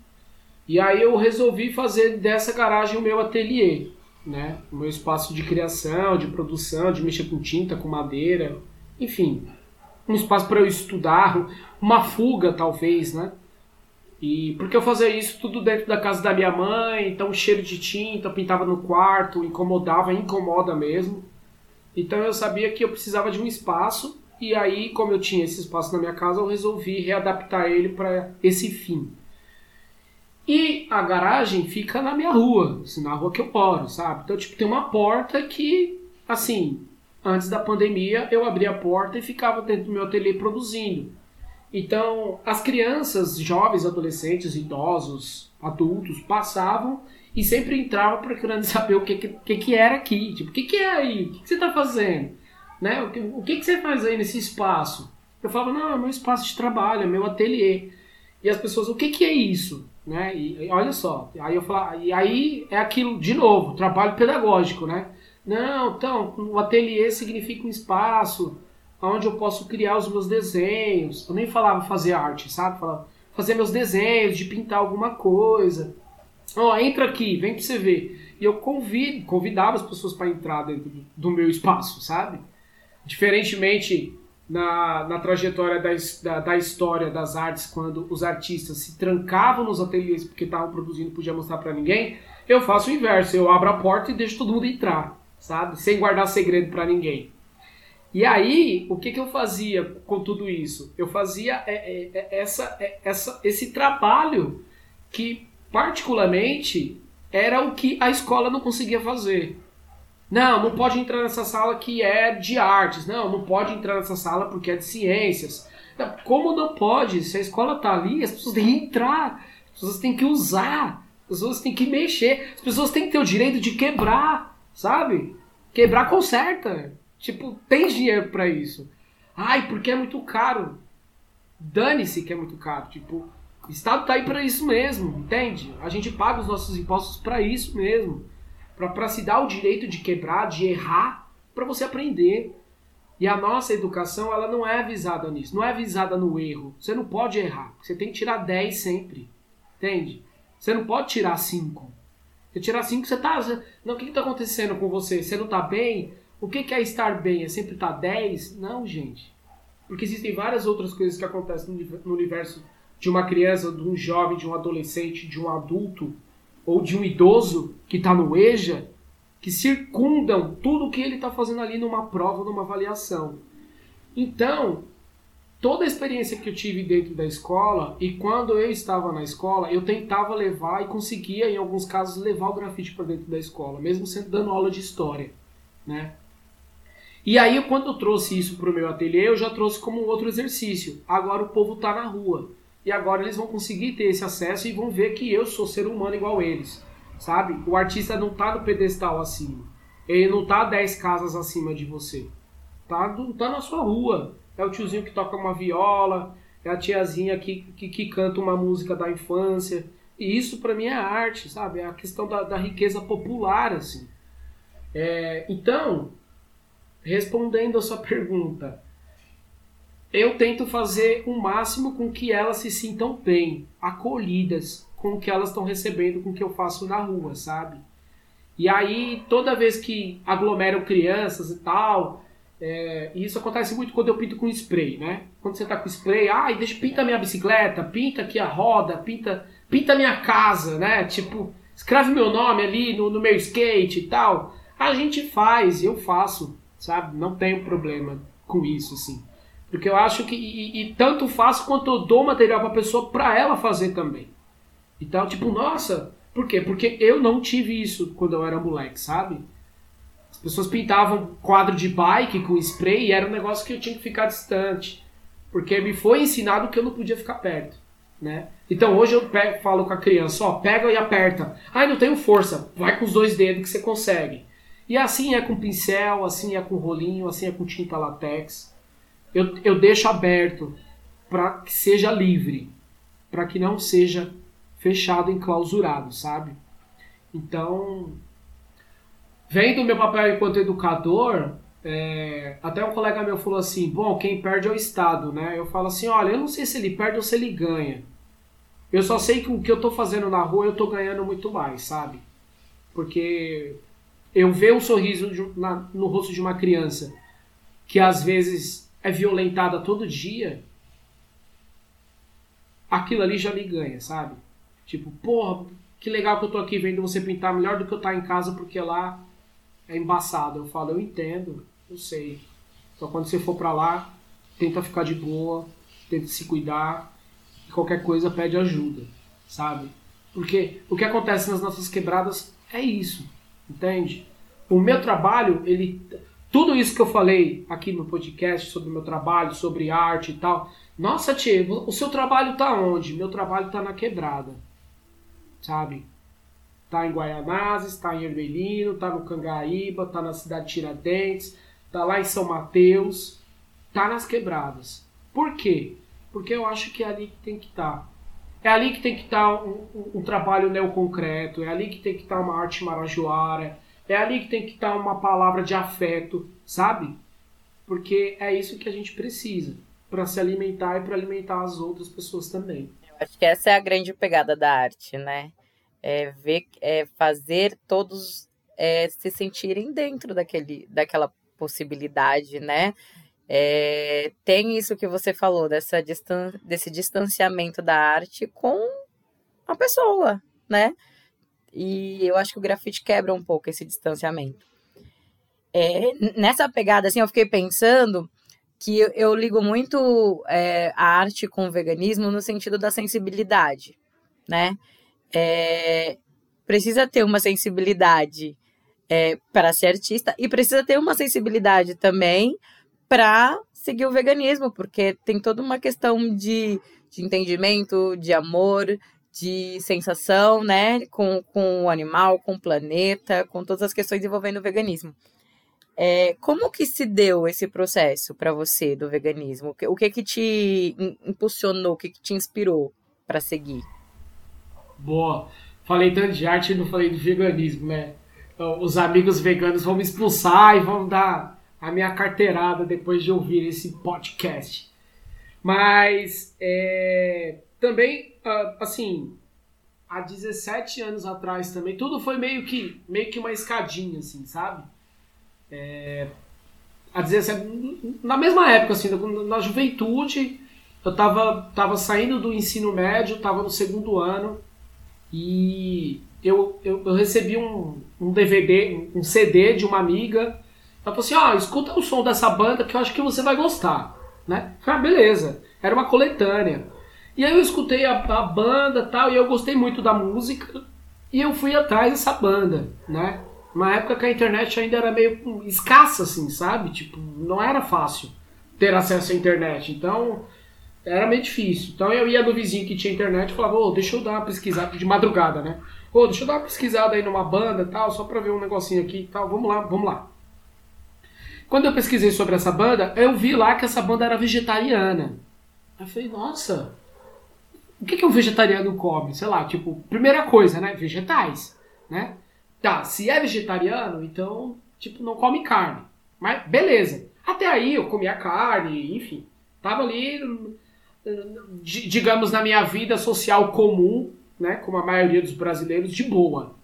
e aí eu resolvi fazer dessa garagem o meu ateliê, né? O meu espaço de criação, de produção, de mexer com tinta, com madeira, enfim, um espaço para eu estudar, uma fuga talvez, né? E porque eu fazia isso tudo dentro da casa da minha mãe, então cheiro de tinta, pintava no quarto, incomodava, incomoda mesmo. Então eu sabia que eu precisava de um espaço e aí, como eu tinha esse espaço na minha casa, eu resolvi readaptar ele para esse fim. E a garagem fica na minha rua, assim, na rua que eu moro, sabe? Então, tipo, tem uma porta que, assim, antes da pandemia, eu abria a porta e ficava dentro do meu ateliê produzindo. Então, as crianças, jovens, adolescentes, idosos, adultos, passavam e sempre entravam procurando [LAUGHS] saber o que, que, que era aqui. Tipo, o que, que é aí? O que, que você está fazendo? Né? O, que, o que, que você faz aí nesse espaço? Eu falava, não, é meu espaço de trabalho, é meu ateliê. E as pessoas, o que, que é isso? Né? E, e olha só, aí eu falo, e aí é aquilo de novo, trabalho pedagógico, né? Não, então, o ateliê significa um espaço onde eu posso criar os meus desenhos. Eu nem falava fazer arte, sabe? Falava fazer meus desenhos, de pintar alguma coisa. Ó, oh, entra aqui, vem pra você ver. E eu convido, convidava as pessoas para entrar dentro do, meu espaço, sabe? Diferentemente na, na trajetória da, da, da, história das artes, quando os artistas se trancavam nos ateliês porque estavam produzindo podia mostrar para ninguém, eu faço o inverso, eu abro a porta e deixo todo mundo entrar, sabe? Sem guardar segredo para ninguém. E aí, o que, que eu fazia com tudo isso? Eu fazia é, é, é, essa, essa, esse trabalho que, particularmente, era o que a escola não conseguia fazer. Não, não pode entrar nessa sala que é de artes. Não, não pode entrar nessa sala porque é de ciências. Como não pode? Se a escola está ali, as pessoas têm que entrar, as pessoas têm que usar, as pessoas têm que mexer, as pessoas têm que ter o direito de quebrar, sabe? Quebrar conserta. Tipo, tem dinheiro para isso. Ai, porque é muito caro. Dane-se que é muito caro. Tipo, o Estado tá aí para isso mesmo, entende? A gente paga os nossos impostos para isso mesmo para se dar o direito de quebrar, de errar, para você aprender. E a nossa educação, ela não é visada nisso, não é visada no erro. Você não pode errar, você tem que tirar 10 sempre. Entende? Você não pode tirar 5. Você tirar 5, você tá. Não, o que está acontecendo com você? Você não está bem? O que, que é estar bem? É sempre estar tá 10? Não, gente. Porque existem várias outras coisas que acontecem no universo de uma criança, de um jovem, de um adolescente, de um adulto ou de um idoso que está no EJA, que circundam tudo que ele está fazendo ali numa prova, numa avaliação. Então, toda a experiência que eu tive dentro da escola e quando eu estava na escola, eu tentava levar e conseguia, em alguns casos, levar o grafite para dentro da escola, mesmo sendo dando aula de história, né? E aí, quando eu trouxe isso para o meu ateliê, eu já trouxe como outro exercício. Agora o povo está na rua. E agora eles vão conseguir ter esse acesso e vão ver que eu sou ser humano igual eles. Sabe? O artista não está no pedestal acima. Ele não está 10 casas acima de você. Tá, tá na sua rua é o tiozinho que toca uma viola, é a tiazinha que, que, que canta uma música da infância. E isso para mim é arte, sabe? É a questão da, da riqueza popular, assim. É, então, respondendo a sua pergunta, eu tento fazer o máximo com que elas se sintam bem, acolhidas com o que elas estão recebendo com o que eu faço na rua, sabe? E aí, toda vez que aglomeram crianças e tal, é, e isso acontece muito quando eu pinto com spray, né? Quando você tá com spray, ai, ah, deixa pinta minha bicicleta, pinta aqui a roda, pinta, pinta minha casa, né? Tipo, escreve meu nome ali no, no meu skate e tal. A gente faz, eu faço, sabe? Não tenho problema com isso, assim. Porque eu acho que. E, e tanto faço quanto eu dou material pra pessoa pra ela fazer também. Então, tipo, nossa, por quê? Porque eu não tive isso quando eu era moleque, sabe? As pessoas pintavam quadro de bike com spray e era um negócio que eu tinha que ficar distante. Porque me foi ensinado que eu não podia ficar perto. Né? Então hoje eu pego, falo com a criança, ó, pega e aperta. Ai, não tenho força. Vai com os dois dedos que você consegue. E assim é com pincel, assim é com rolinho, assim é com tinta latex. Eu, eu deixo aberto para que seja livre, para que não seja fechado, enclausurado, sabe? Então, Vendo o meu papel enquanto educador, é, até um colega meu falou assim: bom, quem perde é o Estado, né? Eu falo assim: olha, eu não sei se ele perde ou se ele ganha. Eu só sei que o que eu tô fazendo na rua eu tô ganhando muito mais, sabe? Porque eu ver um sorriso de, na, no rosto de uma criança que às vezes é violentada todo dia, aquilo ali já me ganha, sabe? Tipo, porra, que legal que eu tô aqui vendo você pintar melhor do que eu estar tá em casa, porque lá é embaçado. Eu falo, eu entendo, eu sei. Então quando você for para lá, tenta ficar de boa, tenta se cuidar, e qualquer coisa pede ajuda, sabe? Porque o que acontece nas nossas quebradas é isso, entende? O meu trabalho, ele tudo isso que eu falei aqui no podcast sobre o meu trabalho, sobre arte e tal. Nossa, Tchê, o seu trabalho tá onde? Meu trabalho tá na quebrada. Sabe? Está em Guaianazes, está em Ermelino, está no Cangaíba, está na cidade de Tiradentes, está lá em São Mateus, está nas quebradas. Por quê? Porque eu acho que é ali que tem que estar. Tá. É ali que tem que estar tá um, um, um, trabalho neoconcreto, é ali que tem que estar tá uma arte marajoara, é ali que tem que estar tá uma palavra de afeto, sabe? Porque é isso que a gente precisa para se alimentar e para alimentar as outras pessoas também. Eu acho que essa é a grande pegada da arte, né? É, ver, é, fazer todos é, se sentirem dentro daquele, daquela possibilidade, né? É, tem isso que você falou, dessa distan desse distanciamento da arte com a pessoa, né? E eu acho que o grafite quebra um pouco esse distanciamento. É, nessa pegada, assim, eu fiquei pensando que eu, eu ligo muito é, a arte com o veganismo no sentido da sensibilidade, né? É, precisa ter uma sensibilidade é, para ser artista e precisa ter uma sensibilidade também para seguir o veganismo, porque tem toda uma questão de, de entendimento, de amor, de sensação, né, com, com o animal, com o planeta, com todas as questões envolvendo o veganismo. É, como que se deu esse processo para você do veganismo? O que, o que que te impulsionou, o que, que te inspirou para seguir? Boa. Falei tanto de arte e não falei do veganismo, né? Então, os amigos veganos vão me expulsar e vão dar a minha carteirada depois de ouvir esse podcast. Mas é, também, ah, assim, há 17 anos atrás também, tudo foi meio que, meio que uma escadinha, assim, sabe? É, há 17, na mesma época, assim, na juventude, eu tava, tava saindo do ensino médio, tava no segundo ano, e eu, eu, eu recebi um, um DVD, um CD de uma amiga. Ela falou assim: ó, escuta o som dessa banda que eu acho que você vai gostar. Né? falei, ah, beleza. Era uma coletânea. E aí eu escutei a, a banda tal, e eu gostei muito da música. E eu fui atrás dessa banda, né? Uma época que a internet ainda era meio escassa, assim, sabe? Tipo, não era fácil ter acesso à internet. Então, era meio difícil. Então eu ia no vizinho que tinha internet e falava, ô, deixa eu dar uma pesquisada de madrugada, né? Ô, deixa eu dar uma pesquisada aí numa banda e tal, só pra ver um negocinho aqui e tal. Vamos lá, vamos lá. Quando eu pesquisei sobre essa banda, eu vi lá que essa banda era vegetariana. Eu falei, nossa, o que, que um vegetariano come? Sei lá, tipo, primeira coisa, né? Vegetais, né? Tá, se é vegetariano, então, tipo, não come carne. Mas, beleza. Até aí eu comia carne, enfim. Tava ali, digamos, na minha vida social comum, né? Como a maioria dos brasileiros, de boa.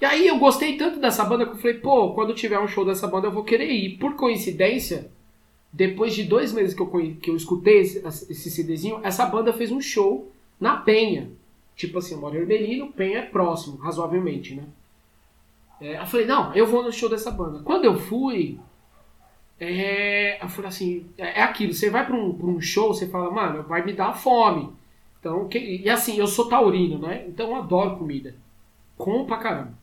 E aí eu gostei tanto dessa banda que eu falei, pô, quando tiver um show dessa banda eu vou querer ir. Por coincidência, depois de dois meses que eu, que eu escutei esse, CDzinho, essa banda fez um show na Penha. Tipo assim, eu moro em Ermelino, Penha é próximo, razoavelmente, né? É, eu falei, não, eu vou no show dessa banda. Quando eu fui, é, assim, é, é aquilo, você vai pra um, pra um show, você fala, mano, vai me dar fome. Então, que, e assim, eu sou taurino, né? Então eu adoro comida. Como pra caramba.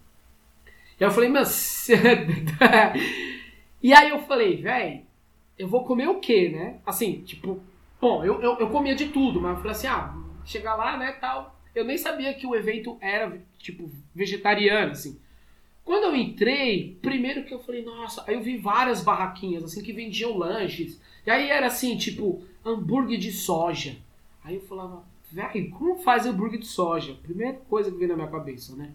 E eu falei, mas... [LAUGHS] e aí eu falei, velho, eu vou comer o quê, né? Assim, tipo, bom, eu, eu, eu comia de tudo, mas eu falei assim, ah, chegar lá, né, tal. Eu nem sabia que o evento era, tipo, vegetariano, assim. Quando eu entrei, primeiro que eu falei, nossa, aí eu vi várias barraquinhas, assim, que vendiam lanches. E aí era assim, tipo, hambúrguer de soja. Aí eu falava, velho, como faz hambúrguer de soja? Primeira coisa que veio na minha cabeça, né?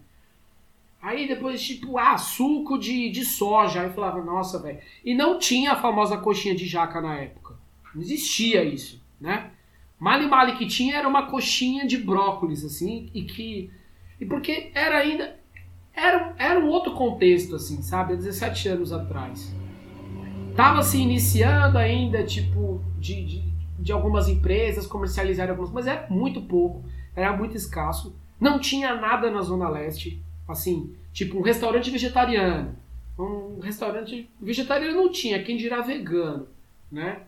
Aí depois, tipo, ah, suco de, de soja. Aí eu falava, nossa, velho. E não tinha a famosa coxinha de jaca na época. Não existia isso, né? Mali mali que tinha era uma coxinha de brócolis, assim, e que. E porque era ainda. Era, era um outro contexto, assim, sabe? Há 17 anos atrás. Tava se iniciando ainda, tipo, de, de, de algumas empresas comercializarem algumas, mas era muito pouco, era muito escasso. Não tinha nada na Zona Leste. Assim, tipo um restaurante vegetariano. Um restaurante vegetariano não tinha, quem dirá vegano, né?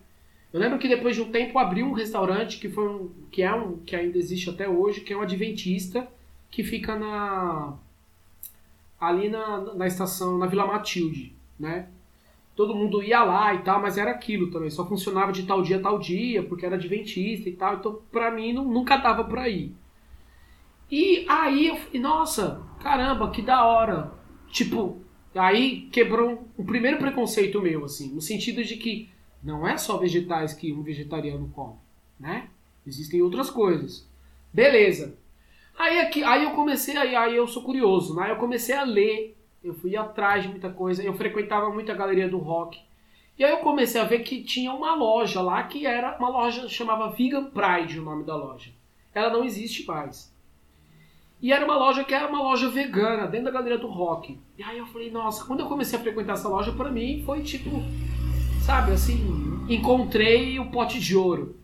Eu lembro que depois de um tempo abriu um restaurante que foi um, que é um que ainda existe até hoje, que é um adventista que fica na ali na, na estação na Vila Matilde, né? Todo mundo ia lá e tal, mas era aquilo também, só funcionava de tal dia tal dia, porque era adventista e tal, então pra mim não, nunca dava pra ir. E aí eu falei, nossa, caramba, que da hora. Tipo, aí quebrou o primeiro preconceito meu, assim, no sentido de que não é só vegetais que um vegetariano come, né? Existem outras coisas. Beleza. Aí, aqui, aí eu comecei, aí, aí eu sou curioso, né? Eu comecei a ler, eu fui atrás de muita coisa, eu frequentava muito a galeria do rock. E aí eu comecei a ver que tinha uma loja lá que era uma loja chamava Vegan Pride, o nome da loja. Ela não existe mais. E era uma loja que era uma loja vegana, dentro da galeria do rock. E aí eu falei, nossa, quando eu comecei a frequentar essa loja, para mim foi tipo, sabe, assim, encontrei o pote de ouro.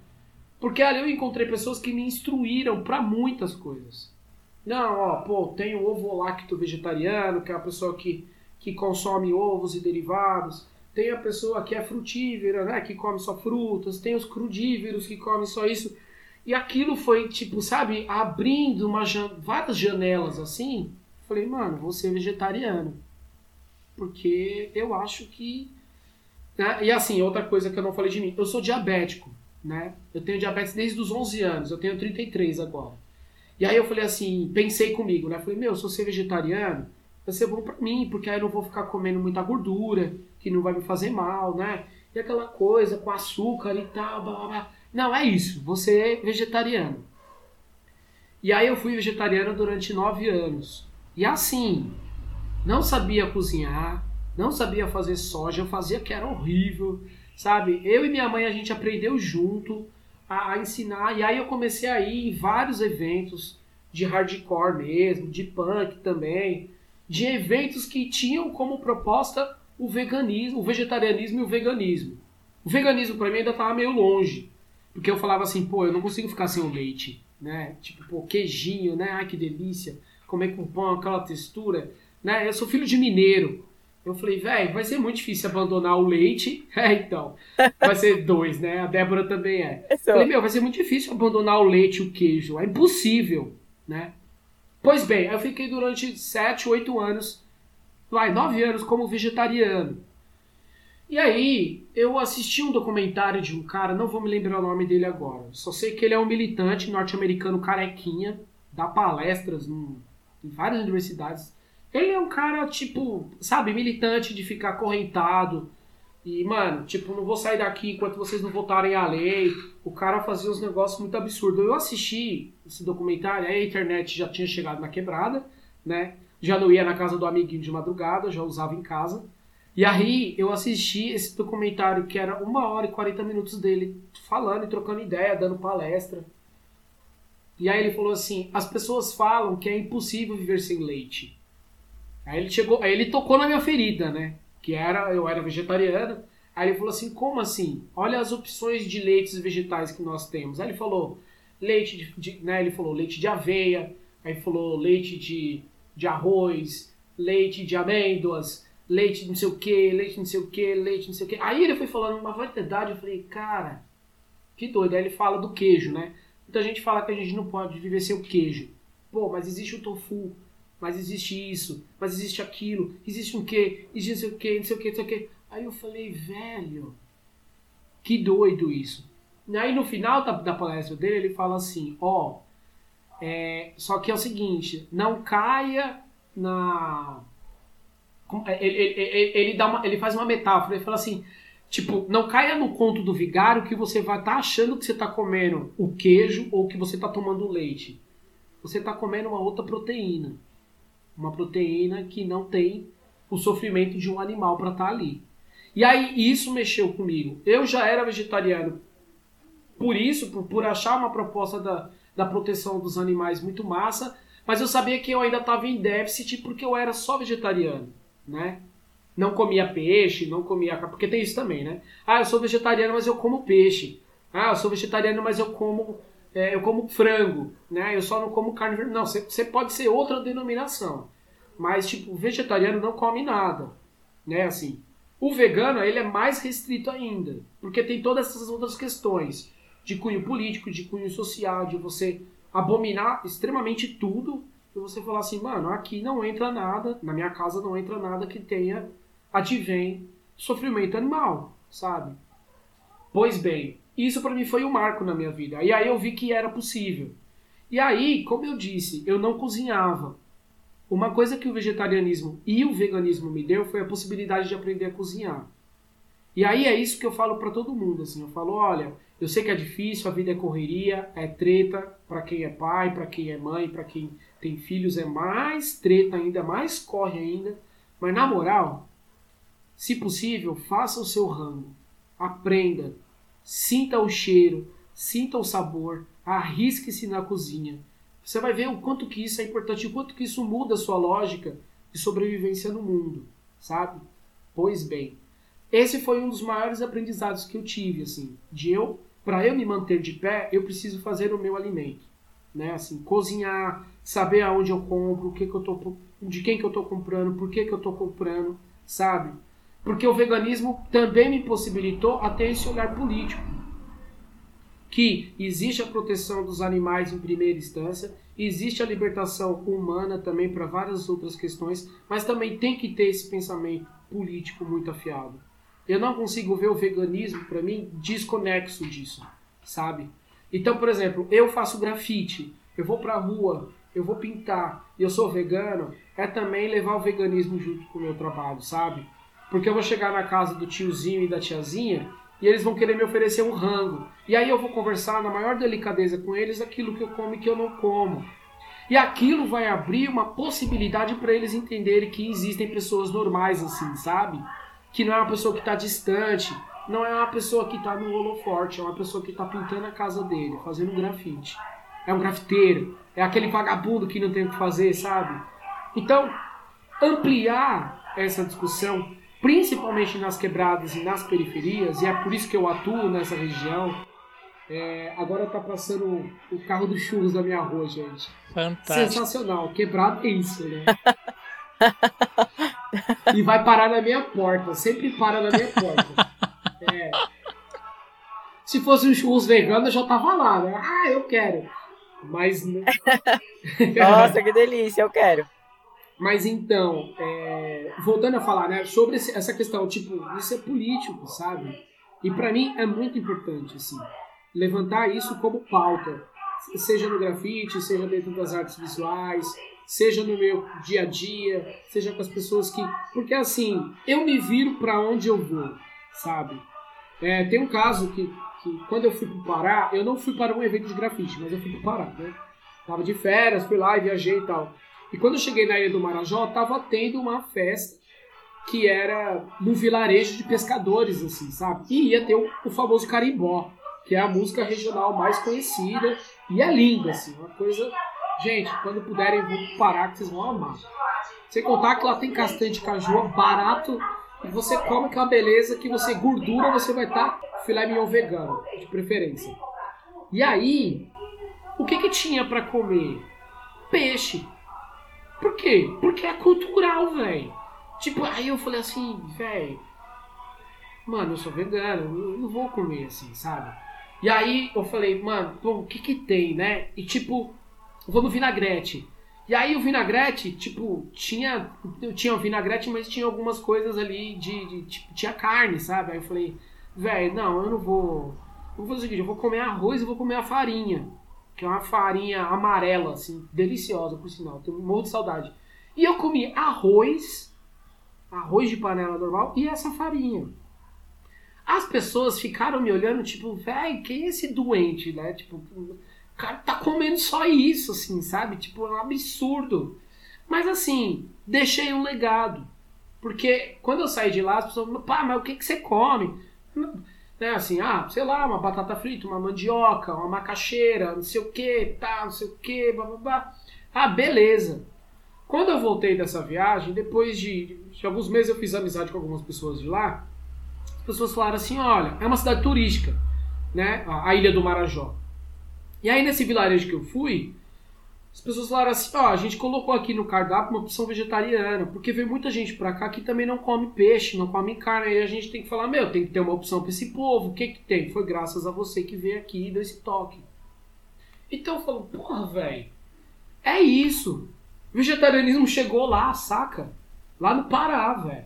Porque ali eu encontrei pessoas que me instruíram para muitas coisas. Não, ó, pô, tem o ovo lacto vegetariano, que é a pessoa que, que consome ovos e derivados. Tem a pessoa que é frutífera, né, que come só frutas. Tem os crudíveros que comem só isso. E aquilo foi, tipo, sabe, abrindo uma jan várias janelas assim. Falei, mano, vou ser vegetariano. Porque eu acho que. Né? E assim, outra coisa que eu não falei de mim, eu sou diabético, né? Eu tenho diabetes desde os 11 anos, eu tenho 33 agora. E aí eu falei assim, pensei comigo, né? Falei, meu, se eu ser vegetariano, vai ser bom pra mim, porque aí eu não vou ficar comendo muita gordura, que não vai me fazer mal, né? E aquela coisa com açúcar e tal, blá blá blá. Não, é isso, você é vegetariano. E aí eu fui vegetariano durante nove anos. E assim, não sabia cozinhar, não sabia fazer soja, eu fazia que era horrível, sabe? Eu e minha mãe a gente aprendeu junto a, a ensinar, e aí eu comecei a ir em vários eventos de hardcore mesmo, de punk também, de eventos que tinham como proposta o veganismo, o vegetarianismo e o veganismo. O veganismo para mim ainda estava meio longe. Porque eu falava assim, pô, eu não consigo ficar sem o leite, né? Tipo, pô, queijinho, né? Ai, que delícia. comer com pão, aquela textura, né? Eu sou filho de mineiro. Eu falei, velho, vai ser muito difícil abandonar o leite. [LAUGHS] É, então. Vai ser dois, né? A Débora também é. Eu falei, meu, vai ser muito difícil abandonar o leite e o queijo. É impossível, né? Pois bem, eu fiquei durante sete, oito anos, vai, nove anos como vegetariano. E aí, eu assisti um documentário de um cara, não vou me lembrar o nome dele agora. Só sei que ele é um militante norte-americano carequinha, dá palestras em várias universidades ele é um cara, tipo, sabe, militante de ficar correntado. E, mano, tipo, não vou sair daqui enquanto vocês não votarem a lei. O cara fazia uns negócios muito absurdos. Eu assisti esse documentário, aí a internet já tinha chegado na quebrada, né? Já não ia na casa do amiguinho de madrugada, já usava em casa. E aí eu assisti esse documentário que era uma hora e 40 minutos dele falando e trocando ideia, dando palestra. E aí ele falou assim: as pessoas falam que é impossível viver sem leite. Aí ele chegou, aí ele tocou na minha ferida, né? Que era, eu era vegetariano. Aí ele falou assim, como assim? Olha as opções de leites vegetais que nós temos. Aí ele falou leite de, de né? Ele falou leite de aveia, aí falou leite de, de arroz, leite de amêndoas, leite não sei o que, leite não sei o que, leite não sei o que. Aí ele foi falando uma variedade, eu falei, cara, que doido. Aí ele fala do queijo, né? Muita gente fala que a gente não pode viver sem o queijo. Pô, mas existe o tofu, mas existe isso, mas existe aquilo, existe um quê, existe o quê, não sei o quê, não sei o quê. Aí eu falei, velho, que doido isso. E aí no final da, da palestra dele, ele fala assim, ó, oh, é, só que é o seguinte, não caia na... É, ele, ele, ele, dá uma, ele faz uma metáfora, ele fala assim, tipo, não caia no conto do vigário que você vai estar tá achando que você está comendo o queijo ou que você está tomando leite. Você está comendo uma outra proteína uma proteína que não tem o sofrimento de um animal para estar tá ali. E aí isso mexeu comigo. Eu já era vegetariano por isso, por, por achar uma proposta da, da proteção dos animais muito massa, mas eu sabia que eu ainda estava em déficit porque eu era só vegetariano, né? Não comia peixe, não comia porque tem isso também, né? Ah, eu sou vegetariano, mas eu como peixe. Ah, eu sou vegetariano, mas eu como é, eu como frango, né? Eu só não como carne vermelha. Não, você pode ser outra denominação. Mas, tipo, o vegetariano não come nada, né? Assim, o vegano, ele é mais restrito ainda. Porque tem todas essas outras questões de cunho político, de cunho social, de você abominar extremamente tudo e você falar assim, mano, aqui não entra nada, na minha casa não entra nada que tenha advém sofrimento animal, sabe? Pois bem, isso para mim foi um marco na minha vida. E aí eu vi que era possível. E aí, como eu disse, eu não cozinhava. Uma coisa que o vegetarianismo e o veganismo me deu foi a possibilidade de aprender a cozinhar. E aí é isso que eu falo para todo mundo, assim, eu falo, olha, eu sei que é difícil, a vida é correria, é treta para quem é pai, para quem é mãe, para quem tem filhos é mais treta ainda, mais corre ainda, mas na moral, se possível, faça o seu rango, aprenda, Sinta o cheiro, sinta o sabor, arrisque-se na cozinha. Você vai ver o quanto que isso é importante, o quanto que isso muda a sua lógica de sobrevivência no mundo, sabe? Pois bem, esse foi um dos maiores aprendizados que eu tive, assim, de eu, para eu me manter de pé, eu preciso fazer o meu alimento, né? Assim, cozinhar, saber aonde eu compro, o que que eu tô, de quem que eu tô comprando, por que que eu tô comprando, sabe? Porque o veganismo também me possibilitou a ter esse olhar político. Que existe a proteção dos animais em primeira instância, existe a libertação humana também para várias outras questões, mas também tem que ter esse pensamento político muito afiado. Eu não consigo ver o veganismo, para mim, desconexo disso, sabe? Então, por exemplo, eu faço grafite, eu vou pra rua, eu vou pintar, e eu sou vegano, é também levar o veganismo junto com o meu trabalho, sabe? Porque eu vou chegar na casa do tiozinho e da tiazinha e eles vão querer me oferecer um rango. E aí eu vou conversar na maior delicadeza com eles aquilo que eu como e que eu não como. E aquilo vai abrir uma possibilidade para eles entenderem que existem pessoas normais assim, sabe? Que não é uma pessoa que está distante, não é uma pessoa que está no holoforte, é uma pessoa que está pintando a casa dele, fazendo grafite. É um grafiteiro, é aquele vagabundo que não tem o que fazer, sabe? Então, ampliar essa discussão principalmente nas quebradas e nas periferias, e é por isso que eu atuo nessa região, É, agora tá passando o carro do churros na minha rua, gente. Fantástico. Sensacional. Quebrado é isso, né? e vai parar na minha porta. Sempre para na minha porta. É. Se fosse um churros vegano, eu já tava lá, né? Ah, eu quero. Mas. [LAUGHS] Nossa, que delícia, eu quero. Mas então, é, voltando a falar, né, sobre esse, essa questão, tipo, isso é político, sabe? E para mim é muito importante, assim, levantar isso como pauta, seja no grafite, seja dentro das artes visuais, seja no meu dia a dia, seja com as pessoas que, porque assim, eu me viro para onde eu vou, sabe? É, tem um caso que, que quando eu fui pro Pará, eu não fui para um evento de grafite, mas eu fui pro Pará, né? Tava de férias, fui lá e viajei e tal. E quando eu cheguei na Ilha do Marajó, tava tendo uma festa que era num vilarejo de pescadores, assim, sabe? E ia ter o, famoso carimbó, que é a música regional mais conhecida e é linda, assim, uma coisa. Gente, quando puderem, vão parar que vocês vão amar. Sem contar que lá tem castanha de caju barato e você come aquela beleza que você, gordura, você vai estar tá filé mignon vegano, de preferência. E aí, o que que tinha para comer? Peixe. Por quê? Porque é cultural, velho. Tipo, aí eu falei assim, velho, mano, eu sou vegano, eu não vou comer assim, sabe? E aí eu falei, mano, pô, o que que tem, né? E tipo, eu vou no vinagrete. E aí o vinagrete, tipo, tinha. Tinha o vinagrete, mas tinha algumas coisas ali de. de tipo, tinha carne, sabe? Aí eu falei, velho, não, eu não vou. Eu vou fazer o seguinte, eu vou comer arroz e vou comer a farinha que é uma farinha amarela, assim, deliciosa, por sinal. Tenho um monte de saudade. E eu comi arroz, arroz de panela normal e essa farinha. As pessoas ficaram me olhando, tipo, velho, quem é esse doente, né? Tipo, o cara tá comendo só isso, assim, sabe? Tipo, é um absurdo. Mas assim, deixei um legado. Porque quando eu saí de lá, as pessoas falaram, pá, mas o que, que você come? Né, assim, ah, sei lá, uma batata frita, uma mandioca, uma macaxeira, não sei o que, tá, não sei o que, blá blá blá. Ah, beleza. Quando eu voltei dessa viagem, depois de, de alguns meses eu fiz amizade com algumas pessoas de lá, as pessoas falaram assim, olha, é uma cidade turística, né, a Ilha do Marajó. E aí nesse vilarejo que eu fui, as pessoas falaram assim: ó, a gente colocou aqui no cardápio uma opção vegetariana, porque vem muita gente pra cá que também não come peixe, não come carne. Aí a gente tem que falar: meu, tem que ter uma opção pra esse povo. O que que tem? Foi graças a você que veio aqui e deu esse toque. Então eu falo: porra, velho, é isso. O vegetarianismo chegou lá, saca? Lá no Pará, velho.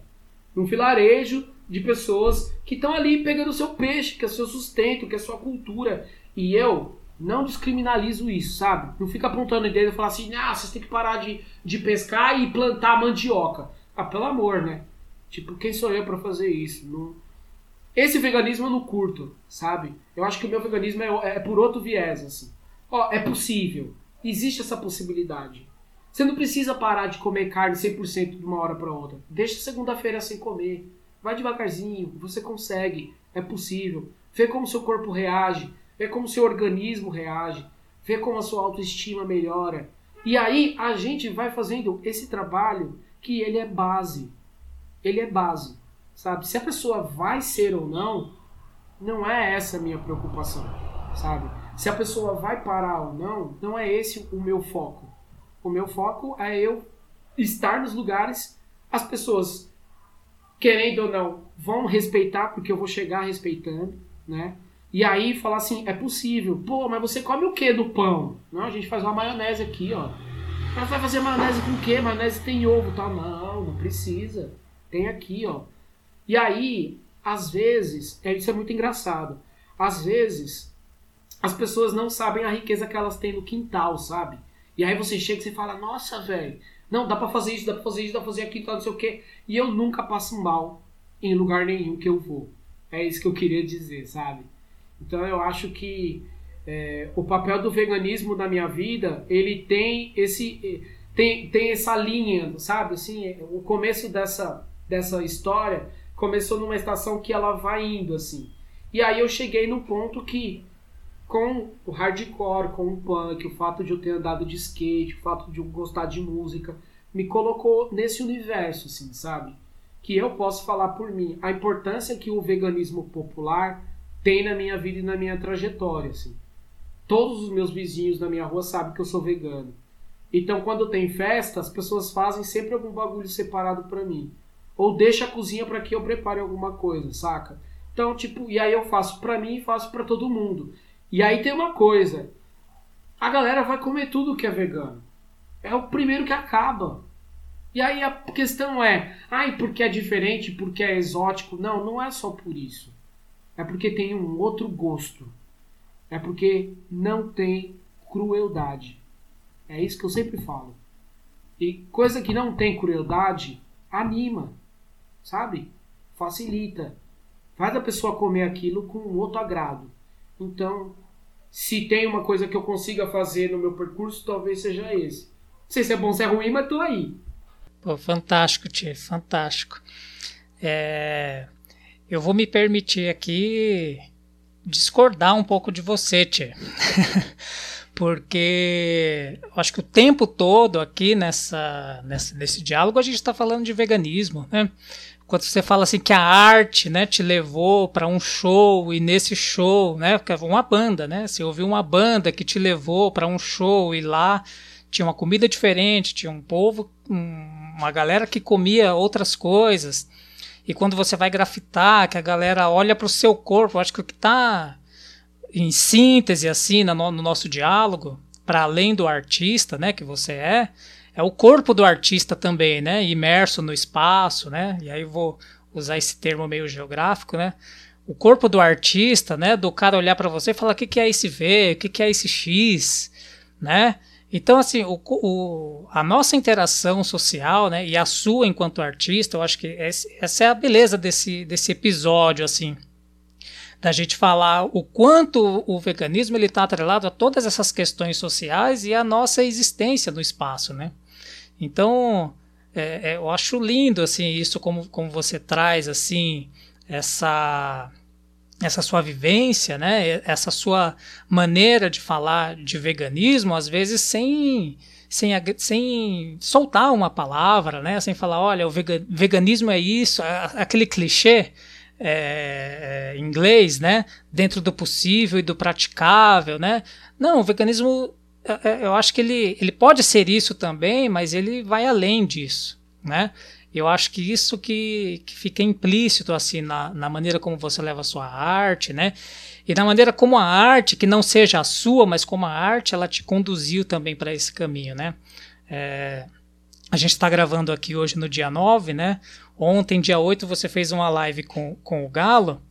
Num vilarejo de pessoas que estão ali pegando o seu peixe, que é o seu sustento, que é a sua cultura. E eu não descriminalizo isso, sabe? Não fica apontando o dedo e falar assim, ah, vocês têm que parar de, de pescar e plantar mandioca. Ah, pelo amor, né? Tipo, quem sou eu para fazer isso? Não... Esse veganismo eu não curto, sabe? Eu acho que o meu veganismo é, é por outro viés, assim. Ó, é possível. Existe essa possibilidade. Você não precisa parar de comer carne 100% de uma hora para outra. Deixa segunda-feira sem comer. Vai devagarzinho, você consegue, é possível. Vê como seu corpo reage vê como seu organismo reage, vê como a sua autoestima melhora. E aí a gente vai fazendo esse trabalho que ele é base. Ele é base, sabe? Se a pessoa vai ser ou não, não é essa a minha preocupação, sabe? Se a pessoa vai parar ou não, não é esse o meu foco. O meu foco é eu estar nos lugares, as pessoas, querendo ou não, vão respeitar, porque eu vou chegar respeitando, né? E aí falar assim, é possível. Pô, mas você come o que do pão? Não, a gente faz uma maionese aqui, ó. Mas vai fazer maionese com o quê? Maionese tem ovo, tá? Não, não precisa. Tem aqui, ó. E aí, às vezes, é, isso é muito engraçado. Às vezes, as pessoas não sabem a riqueza que elas têm no quintal, sabe? E aí você chega e você fala, nossa, velho, não, dá pra fazer isso, dá pra fazer isso, dá pra fazer aquilo, não sei o quê. E eu nunca passo mal em lugar nenhum que eu vou. É isso que eu queria dizer, sabe? Então eu acho que é, o papel do veganismo na minha vida, ele tem esse tem, tem essa linha, sabe? Assim, o começo dessa, dessa história começou numa estação que ela vai indo assim. E aí eu cheguei no ponto que com o hardcore, com o punk, o fato de eu ter andado de skate, o fato de eu gostar de música, me colocou nesse universo, assim, sabe? Que eu posso falar por mim. A importância que o veganismo popular tem na minha vida e na minha trajetória, assim. Todos os meus vizinhos da minha rua sabem que eu sou vegano. Então, quando tem festa, as pessoas fazem sempre algum bagulho separado para mim. Ou deixa a cozinha para que eu prepare alguma coisa, saca? Então, tipo, e aí eu faço para mim e faço para todo mundo. E aí tem uma coisa. A galera vai comer tudo que é vegano. É o primeiro que acaba. E aí a questão é, ai, porque é diferente, porque é exótico. Não, não é só por isso. É porque tem um outro gosto. É porque não tem crueldade. É isso que eu sempre falo. E coisa que não tem crueldade anima, sabe? Facilita. Faz a pessoa comer aquilo com outro agrado. Então, se tem uma coisa que eu consiga fazer no meu percurso, talvez seja esse. Não sei se é bom, se é ruim, mas tô aí. Pô, fantástico, Tia, fantástico. É... Eu vou me permitir aqui discordar um pouco de você, Tia. [LAUGHS] Porque acho que o tempo todo aqui nessa, nessa nesse diálogo a gente está falando de veganismo, né? quando você fala assim que a arte, né, te levou para um show e nesse show, né, é uma banda, né, você ouviu uma banda que te levou para um show e lá tinha uma comida diferente, tinha um povo, uma galera que comia outras coisas. E quando você vai grafitar, que a galera olha para o seu corpo, acho que o que está em síntese assim no, no nosso diálogo, para além do artista, né, que você é, é o corpo do artista também, né? Imerso no espaço, né? E aí vou usar esse termo meio geográfico, né? O corpo do artista, né? Do cara olhar para você e falar o que, que é esse V, o que, que é esse X, né? Então, assim, o, o, a nossa interação social, né, e a sua enquanto artista, eu acho que essa é a beleza desse, desse episódio, assim, da gente falar o quanto o veganismo ele está atrelado a todas essas questões sociais e a nossa existência no espaço, né? Então, é, é, eu acho lindo assim isso como, como você traz assim essa essa sua vivência, né? Essa sua maneira de falar de veganismo, às vezes sem sem, sem soltar uma palavra, né? Sem falar, olha, o veganismo é isso, aquele clichê é, inglês, né? Dentro do possível e do praticável, né? Não, o veganismo é, eu acho que ele, ele pode ser isso também, mas ele vai além disso, né? Eu acho que isso que, que fica implícito assim na, na maneira como você leva a sua arte, né? E na maneira como a arte, que não seja a sua, mas como a arte, ela te conduziu também para esse caminho, né? É, a gente está gravando aqui hoje no dia 9, né? Ontem, dia 8, você fez uma live com, com o Galo,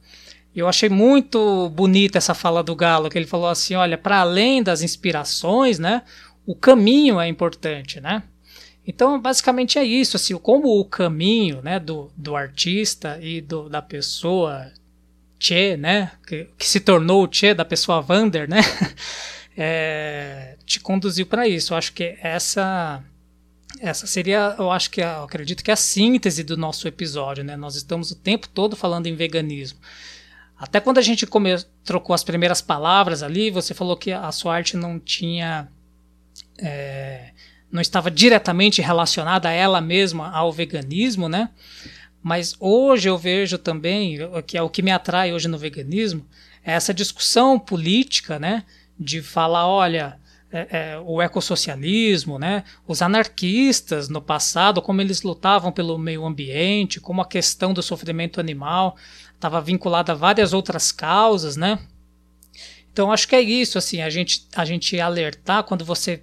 eu achei muito bonita essa fala do Galo, que ele falou assim: olha, para além das inspirações, né, o caminho é importante, né? Então, basicamente é isso, assim, como o caminho, né, do, do artista e do, da pessoa Che, né, que, que se tornou o Che da pessoa Vander, né, [LAUGHS] é, te conduziu para isso. Eu acho que essa essa seria, eu acho que eu acredito que é a síntese do nosso episódio, né? Nós estamos o tempo todo falando em veganismo. Até quando a gente come, trocou as primeiras palavras ali, você falou que a sua arte não tinha. É, não estava diretamente relacionada a ela mesma, ao veganismo, né? Mas hoje eu vejo também, que é o que me atrai hoje no veganismo, é essa discussão política, né? De falar, olha, é, é, o ecossocialismo, né? os anarquistas no passado, como eles lutavam pelo meio ambiente, como a questão do sofrimento animal estava vinculada a várias outras causas, né? Então acho que é isso, assim, a gente, a gente alertar quando você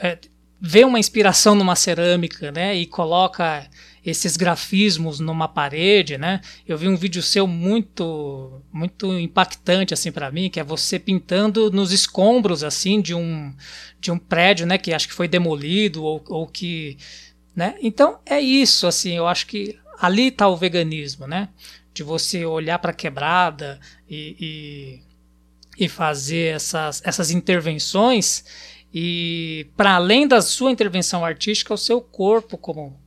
é, vê uma inspiração numa cerâmica, né, e coloca esses grafismos numa parede, né? Eu vi um vídeo seu muito muito impactante assim para mim, que é você pintando nos escombros assim de um de um prédio, né, que acho que foi demolido ou, ou que, né? Então é isso, assim, eu acho que ali está o veganismo, né? De você olhar para a quebrada e, e, e, fazer essas, essas intervenções e para além da sua intervenção artística, o seu corpo como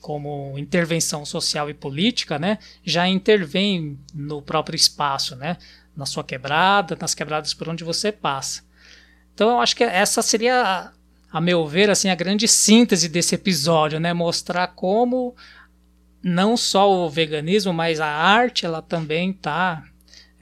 como intervenção social e política, né, já intervém no próprio espaço, né, na sua quebrada, nas quebradas por onde você passa. Então eu acho que essa seria, a meu ver, assim, a grande síntese desse episódio, né, mostrar como não só o veganismo, mas a arte ela também está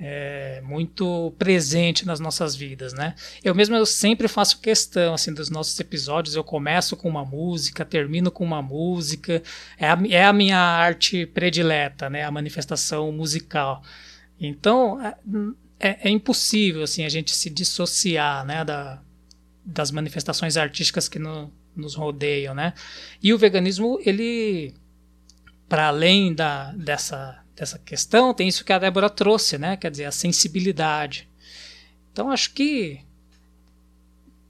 é, muito presente nas nossas vidas, né? Eu mesmo eu sempre faço questão assim dos nossos episódios. Eu começo com uma música, termino com uma música. É a, é a minha arte predileta, né? A manifestação musical. Então é, é, é impossível assim a gente se dissociar, né? Da, das manifestações artísticas que no, nos rodeiam, né? E o veganismo ele para além da, dessa dessa questão, tem isso que a Débora trouxe, né? Quer dizer, a sensibilidade. Então acho que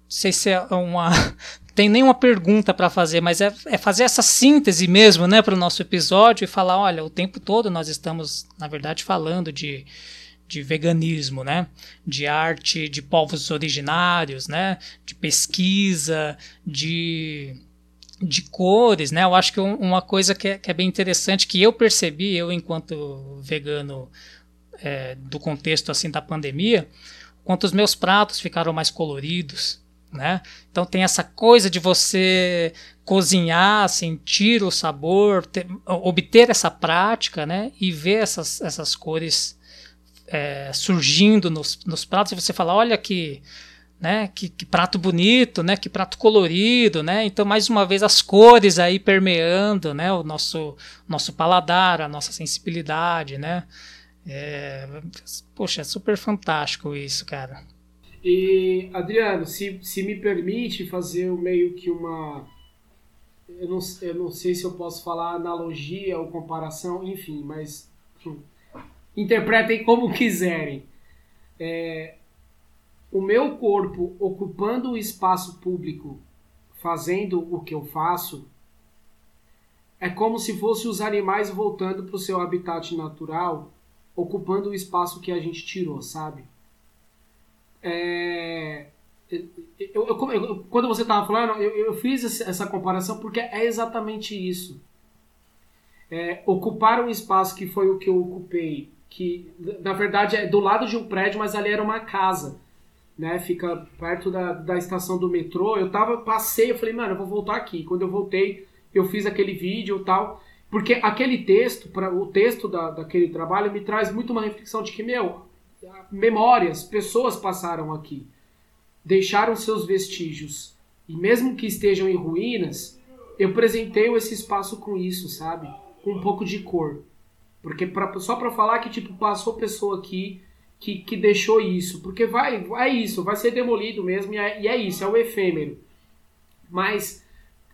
não sei se é uma [LAUGHS] tem nenhuma pergunta para fazer, mas é, é, fazer essa síntese mesmo, né, para o nosso episódio e falar, olha, o tempo todo nós estamos, na verdade, falando de, de veganismo, né, de arte de povos originários, né, de pesquisa, de de cores, né? Eu acho que uma coisa que é, que é bem interessante que eu percebi, eu enquanto vegano é, do contexto assim da pandemia, quanto os meus pratos ficaram mais coloridos, né? Então tem essa coisa de você cozinhar, sentir o sabor, ter, obter essa prática, né? E ver essas, essas cores é, surgindo nos, nos pratos e você falar, olha que né? Que, que, prato bonito, né? Que prato colorido, né? Então, mais uma vez, as cores aí permeando, né? O nosso, nosso paladar, a nossa sensibilidade, né? É, poxa, é super fantástico isso, cara. E, Adriano, se, se me permite fazer meio que uma... Eu não, eu não sei se eu posso falar analogia ou comparação, enfim, mas... Interpretem como quiserem. É, o meu corpo ocupando o espaço público, fazendo o que eu faço, é como se fosse os animais voltando para o seu habitat natural, ocupando o espaço que a gente tirou, sabe? É... Eu, eu, eu, quando você estava falando, eu, fiz essa comparação porque é exatamente isso. É, ocupar um espaço que foi o que eu ocupei, que na verdade é do lado de um prédio, mas ali era uma casa né? Fica perto da, da estação do metrô. Eu tava, passei, eu falei, mano, eu vou voltar aqui. Quando eu voltei, eu fiz aquele vídeo e tal. Porque aquele texto, para o texto da, daquele trabalho me traz muito uma reflexão de que, meu, memórias, pessoas passaram aqui, deixaram seus vestígios. E mesmo que estejam em ruínas, eu presenteio esse espaço com isso, sabe? Com um pouco de cor. Porque pra, só para falar que, tipo, passou pessoa aqui, que, que deixou isso. Porque vai, é isso, vai ser demolido mesmo, e é, e é isso, é o efêmero. Mas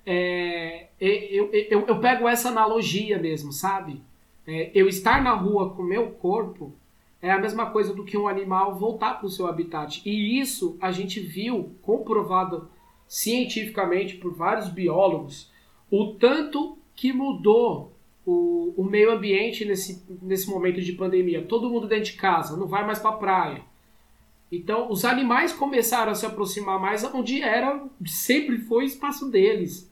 é, eu, eu, eu, pego essa analogia mesmo, sabe? É, eu estar na rua com meu corpo é a mesma coisa do que um animal voltar para o seu habitat. E isso a gente viu comprovado cientificamente por vários biólogos o tanto que mudou o, o meio ambiente nesse, nesse momento de pandemia. Todo mundo dentro de casa, não vai mais para a praia. Então, os animais começaram a se aproximar mais onde era, sempre foi o espaço deles,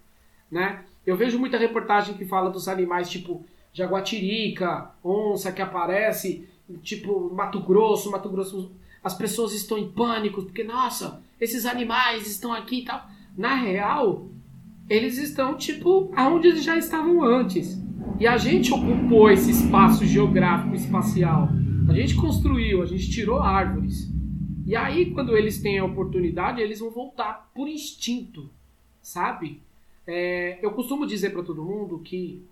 né? Eu vejo muita reportagem que fala dos animais tipo jaguatirica, onça que aparece, tipo Mato Grosso, Mato Grosso, as pessoas estão em pânico porque nossa, esses animais estão aqui e tal. Na real, eles estão tipo aonde eles já estavam antes. E a gente ocupou esse espaço geográfico espacial. A gente construiu, a gente tirou árvores. E aí, quando eles têm a oportunidade, eles vão voltar por instinto, sabe? É, eu costumo dizer para todo mundo que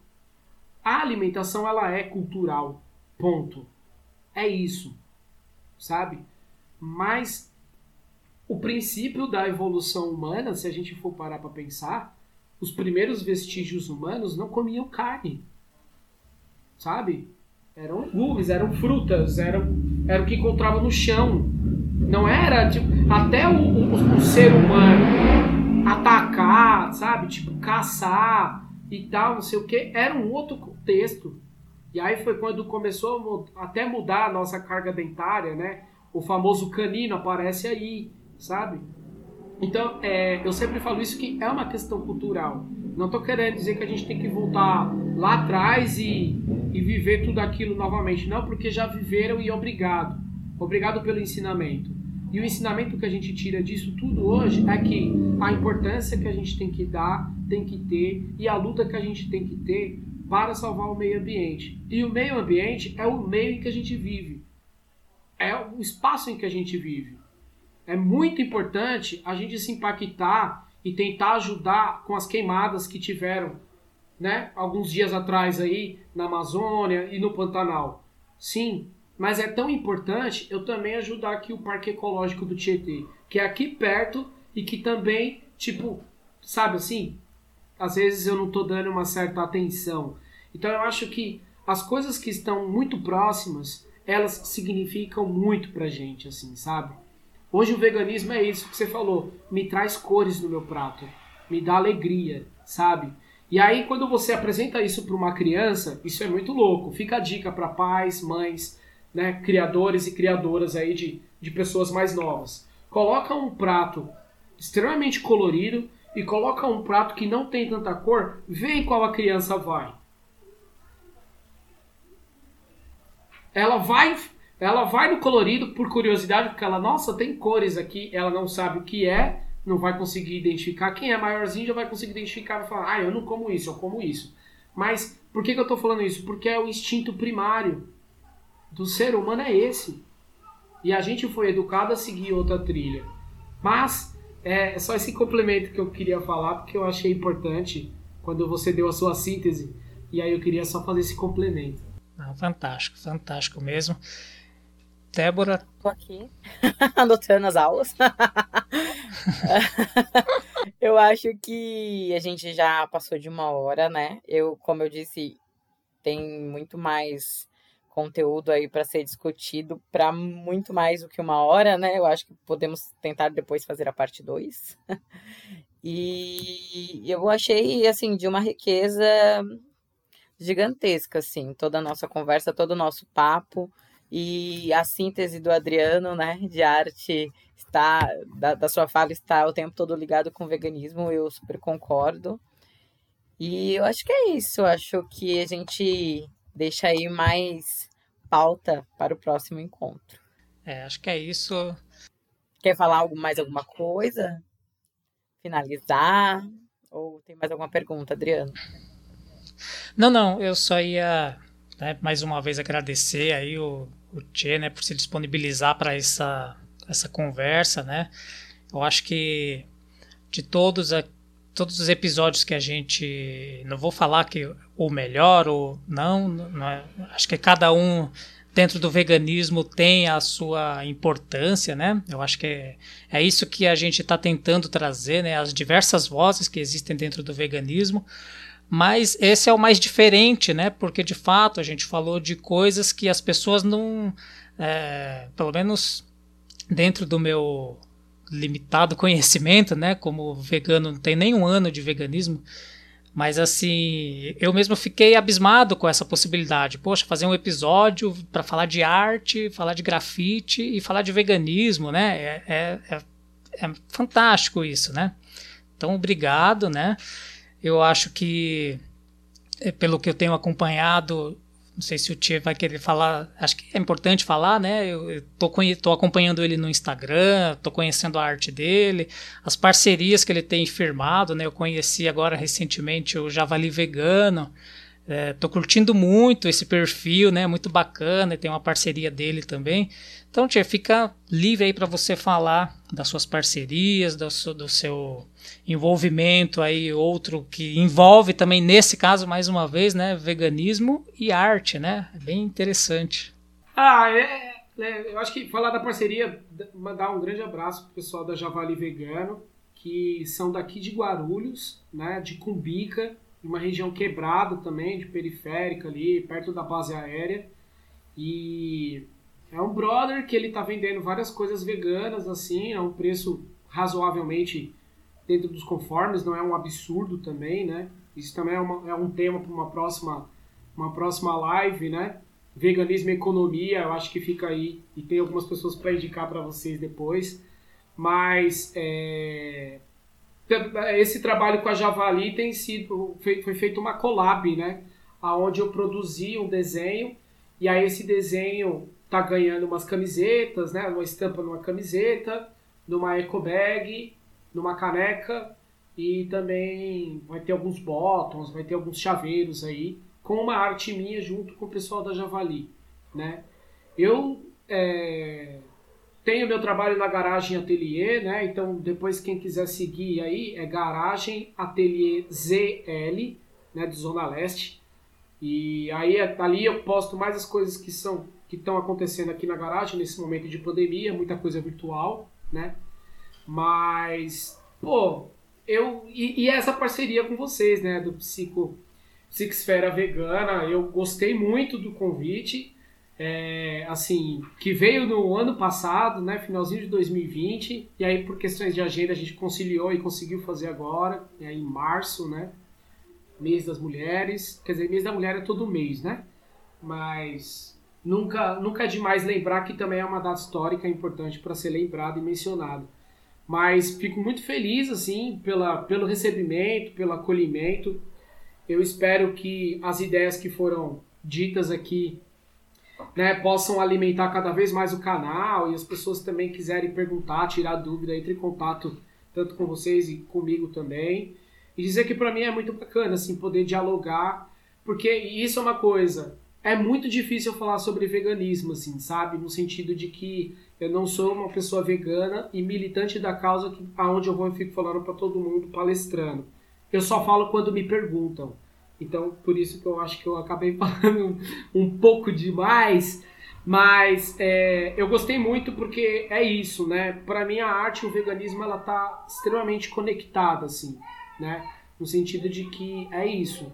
a alimentação ela é cultural, ponto. É isso, sabe? Mas o princípio da evolução humana, se a gente for parar para pensar, os primeiros vestígios humanos não comiam carne. Sabe? Eram legumes, eram frutas, eram, era o que encontrava no chão. Não era, tipo, até o, o, o ser humano atacar, sabe? Tipo, caçar e tal, não sei o que, era um outro contexto. E aí foi quando começou a até mudar a nossa carga dentária, né? O famoso canino aparece aí, sabe? Então, é, eu sempre falo isso que é uma questão cultural. Não estou querendo dizer que a gente tem que voltar lá atrás e, e viver tudo aquilo novamente. Não, porque já viveram e obrigado. Obrigado pelo ensinamento. E o ensinamento que a gente tira disso tudo hoje é que a importância que a gente tem que dar, tem que ter, e a luta que a gente tem que ter para salvar o meio ambiente. E o meio ambiente é o meio em que a gente vive. É o espaço em que a gente vive. É muito importante a gente se impactar e tentar ajudar com as queimadas que tiveram, né, alguns dias atrás aí na Amazônia e no Pantanal. Sim, mas é tão importante eu também ajudar aqui o Parque Ecológico do Tietê, que é aqui perto e que também, tipo, sabe assim, às vezes eu não estou dando uma certa atenção. Então eu acho que as coisas que estão muito próximas, elas significam muito pra gente, assim, sabe? Hoje o veganismo é isso que você falou, me traz cores no meu prato, me dá alegria, sabe? E aí quando você apresenta isso para uma criança, isso é muito louco. Fica a dica para pais, mães, né, criadores e criadoras aí de, de pessoas mais novas. Coloca um prato extremamente colorido e coloca um prato que não tem tanta cor, vê em qual a criança vai. Ela vai, ela vai no colorido por curiosidade, porque ela, nossa, tem cores aqui, ela não sabe o que é, não vai conseguir identificar. Quem é maiorzinho já vai conseguir identificar e falar, ah, eu não como isso, eu como isso. Mas por que, que eu estou falando isso? Porque é o instinto primário do ser humano é esse. E a gente foi educado a seguir outra trilha. Mas é só esse complemento que eu queria falar, porque eu achei importante quando você deu a sua síntese. E aí eu queria só fazer esse complemento. Ah, fantástico, fantástico mesmo. Débora. Tô aqui, [LAUGHS] anotando as aulas. [LAUGHS] eu acho que a gente já passou de uma hora, né? Eu, como eu disse, tem muito mais conteúdo aí para ser discutido para muito mais do que uma hora, né? Eu acho que podemos tentar depois fazer a parte 2. [LAUGHS] e eu achei, assim, de uma riqueza gigantesca, assim, toda a nossa conversa, todo o nosso papo e a síntese do Adriano, né, de arte está da, da sua fala está o tempo todo ligado com o veganismo, eu super concordo. E eu acho que é isso, acho que a gente deixa aí mais pauta para o próximo encontro. É, acho que é isso. Quer falar algo, mais alguma coisa? Finalizar? Ou tem mais alguma pergunta, Adriano? Não, não, eu só ia né, mais uma vez agradecer aí o, o Tchê, né, por se disponibilizar para essa, essa conversa, né? Eu acho que de todos a, todos os episódios que a gente. Não vou falar que o melhor ou não, não é, acho que cada um dentro do veganismo tem a sua importância, né? Eu acho que é, é isso que a gente está tentando trazer, né? As diversas vozes que existem dentro do veganismo. Mas esse é o mais diferente, né? Porque de fato a gente falou de coisas que as pessoas não. É, pelo menos dentro do meu limitado conhecimento, né? Como vegano, não tem nem um ano de veganismo. Mas assim, eu mesmo fiquei abismado com essa possibilidade. Poxa, fazer um episódio para falar de arte, falar de grafite e falar de veganismo, né? É, é, é, é fantástico isso, né? Então, obrigado, né? Eu acho que, é, pelo que eu tenho acompanhado, não sei se o Tia vai querer falar, acho que é importante falar, né? Eu, eu tô, tô acompanhando ele no Instagram, tô conhecendo a arte dele, as parcerias que ele tem firmado, né? Eu conheci agora recentemente o Javali Vegano, é, tô curtindo muito esse perfil, né? Muito bacana, tem uma parceria dele também. Então, Tia, fica livre aí para você falar das suas parcerias, do seu, do seu envolvimento aí, outro que envolve também, nesse caso, mais uma vez, né, veganismo e arte, né? É bem interessante. Ah, é, é, eu acho que falar da parceria, mandar um grande abraço pro pessoal da Javali Vegano, que são daqui de Guarulhos, né, de Cumbica, uma região quebrada também, de periférica ali, perto da base aérea. E é um brother que ele tá vendendo várias coisas veganas, assim, a um preço razoavelmente dentro dos conformes, não é um absurdo também, né? Isso também é, uma, é um tema para uma próxima, uma próxima live, né? Veganismo e economia, eu acho que fica aí, e tem algumas pessoas para indicar para vocês depois. Mas é, esse trabalho com a Javali tem sido, foi, feito uma collab, né? Onde eu produzi um desenho, e aí esse desenho tá ganhando umas camisetas, né? Uma estampa numa camiseta, numa eco bag, numa caneca e também vai ter alguns botões, vai ter alguns chaveiros aí com uma arte minha junto com o pessoal da Javali, né? Eu é, tenho meu trabalho na Garagem Atelier, né? Então depois quem quiser seguir aí é Garagem Atelier ZL, né? De Zona Leste. E aí ali eu posto mais as coisas que são que estão acontecendo aqui na garagem nesse momento de pandemia, muita coisa virtual, né? Mas, pô, eu. E, e essa parceria com vocês, né? Do Psico, Psicosfera Vegana, eu gostei muito do convite. É, assim, que veio no ano passado, né, finalzinho de 2020, e aí por questões de agenda a gente conciliou e conseguiu fazer agora, é, em março, né, mês das mulheres, quer dizer, mês da mulher é todo mês, né, mas nunca, nunca é demais lembrar que também é uma data histórica importante para ser lembrado e mencionado. Mas fico muito feliz assim pela, pelo recebimento, pelo acolhimento. Eu espero que as ideias que foram ditas aqui né, possam alimentar cada vez mais o canal e as pessoas também quiserem perguntar, tirar dúvida, entre em contato tanto com vocês e comigo também. E dizer que para mim é muito bacana assim poder dialogar, porque isso é uma coisa, é muito difícil falar sobre veganismo assim, sabe? No sentido de que eu não sou uma pessoa vegana e militante da causa que, aonde eu vou e fico falando para todo mundo, palestrando. Eu só falo quando me perguntam. Então, por isso que eu acho que eu acabei [LAUGHS] falando um, pouco demais. Mas é, eu gostei muito porque é isso, né? Para mim a arte e o veganismo ela tá extremamente conectada, assim, né? No sentido de que é isso.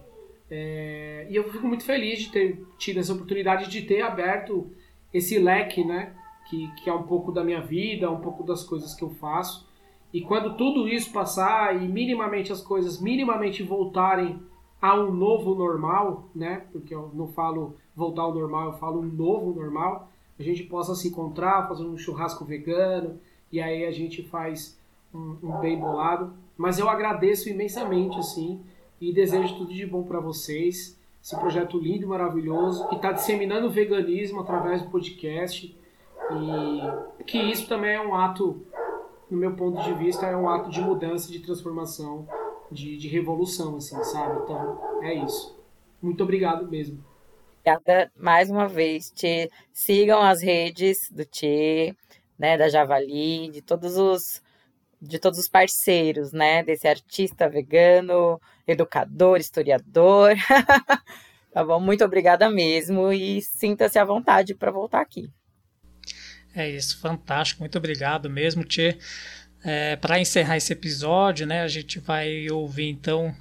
É, e eu fico muito feliz de ter tido essa oportunidade de ter aberto esse leque, né? que, que é um pouco da minha vida, um pouco das coisas que eu faço. E quando tudo isso passar e minimamente as coisas minimamente voltarem a um novo normal, né? Porque eu não falo voltar ao normal, eu falo um novo normal. A gente possa se encontrar, fazer um churrasco vegano e aí a gente faz um, um bem bolado. Mas eu agradeço imensamente, assim, e desejo tudo de bom para vocês. Esse projeto lindo e maravilhoso que está disseminando o veganismo através do podcast e que isso também é um ato, no meu ponto de vista, é um ato de mudança, de transformação, de, de revolução, assim, sabe? Então, é isso. Muito obrigado mesmo. Obrigada mais uma vez, Tchê. Sigam as redes do Tchê, né, da Javali, de todos os de todos os parceiros, né, desse artista vegano, educador, historiador. [LAUGHS] tá bom? Muito obrigada mesmo e sinta-se à vontade para voltar aqui. É isso, fantástico, muito obrigado mesmo, Tchê. É, Para encerrar esse episódio, né, a gente vai ouvir então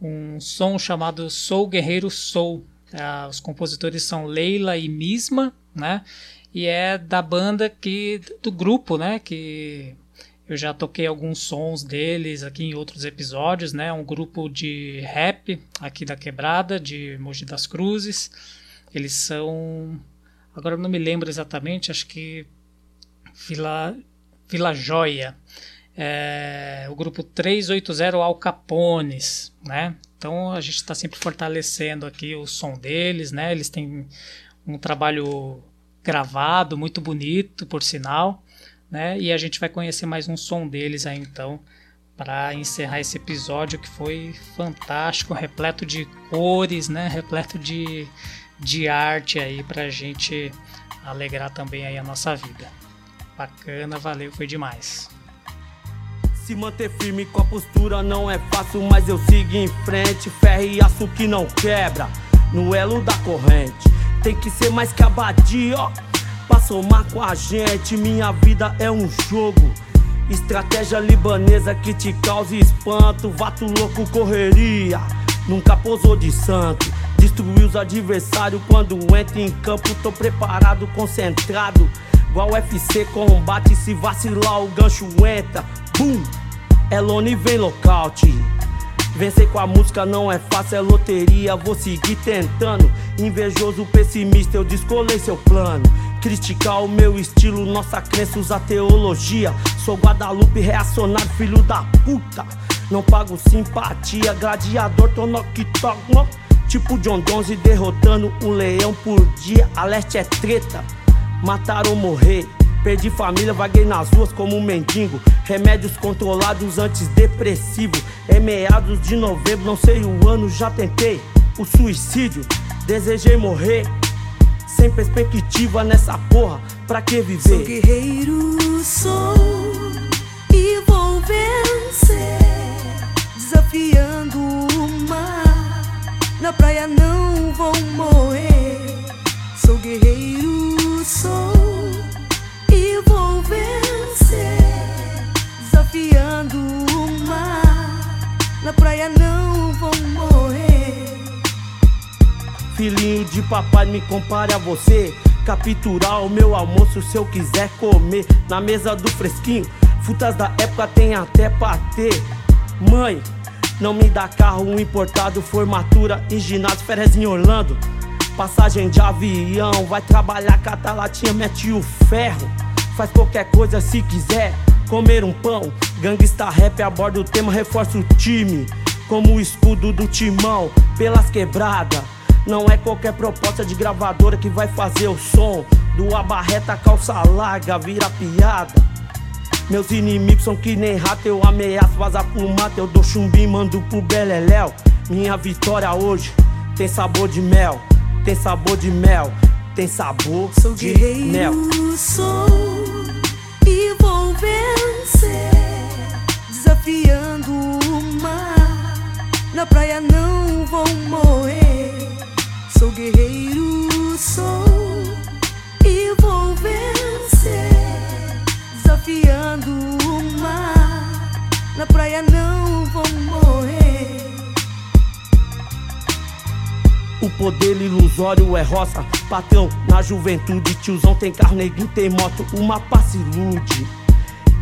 um som chamado Sou Guerreiro Sou. É, os compositores são Leila e Misma, né? E é da banda que do grupo, né? Que eu já toquei alguns sons deles aqui em outros episódios, né? Um grupo de rap aqui da Quebrada, de Mogi das Cruzes. Eles são Agora eu não me lembro exatamente, acho que Vila, Vila Joia. É, o grupo 380 Al Capones, né? Então a gente está sempre fortalecendo aqui o som deles, né? Eles têm um trabalho gravado, muito bonito, por sinal, né? E a gente vai conhecer mais um som deles aí então para encerrar esse episódio que foi fantástico, repleto de cores, né? Repleto de de arte aí pra gente alegrar também aí a nossa vida. Bacana, valeu, foi demais. Se manter firme com a postura não é fácil, mas eu sigo em frente. Ferro e aço que não quebra, no elo da corrente. Tem que ser mais que abadia, ó. Pra somar com a gente, minha vida é um jogo. Estratégia libanesa que te causa espanto. Vato louco, correria. Nunca posou de santo. Destruir os adversários quando entra em campo. Tô preparado, concentrado. Igual UFC combate. Se vacilar, o gancho entra. Bum! Elone vem lockout. Vencer com a música não é fácil, é loteria. Vou seguir tentando. Invejoso, pessimista, eu descolei seu plano. Criticar o meu estilo, nossa crença, usa teologia. Sou Guadalupe reacionário, filho da puta. Não pago simpatia, gladiador, tô no Tipo John Donze derrotando um leão por dia. A leste é treta, matar ou morrer. Perdi família, vaguei nas ruas como um mendigo. Remédios controlados, antidepressivo. É meados de novembro, não sei o ano, já tentei. o suicídio. Desejei morrer, sem perspectiva nessa porra, pra que viver? Sou guerreiro, sou e vou vencer, desafiando o mar. Na praia não vou morrer. Sou guerreiro, Na praia não vou morrer. Filhinho de papai, me compare a você. Capturar o meu almoço se eu quiser comer. Na mesa do fresquinho, frutas da época tem até patê. Mãe, não me dá carro importado, formatura em ginásio, férias em Orlando. Passagem de avião, vai trabalhar, cata latinha, mete o ferro. Faz qualquer coisa se quiser, comer um pão. Gangsta rap aborda o tema, reforça o time. Como o escudo do timão, pelas quebradas. Não é qualquer proposta de gravadora que vai fazer o som. Do abarreta calça larga, vira piada. Meus inimigos são que nem rato, eu ameaço vazar pro mato. Eu dou chumbim, mando pro beleléu. Minha vitória hoje tem sabor de mel, tem sabor de mel, tem sabor Sou de guerreiro, mel. sou e vou vencer, desafiando o mar. Na praia não vou morrer. Sou guerreiro, sou e vou vencer, desafiando o mar. Na praia não vou morrer. O poder ilusório é roça, patrão na juventude. Tiozão tem carro, neguinho tem moto, uma passe ilude.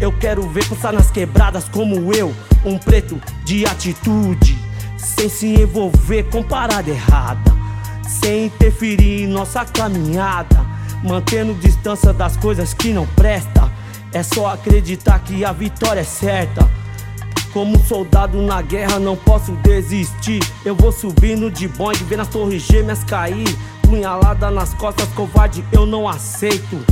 Eu quero ver passar nas quebradas como eu, um preto de atitude, sem se envolver com parada errada, sem interferir em nossa caminhada, mantendo distância das coisas que não presta. É só acreditar que a vitória é certa. Como soldado na guerra não posso desistir Eu vou subindo de Boeing, vendo as torres gêmeas cair Punhalada nas costas, covarde, eu não aceito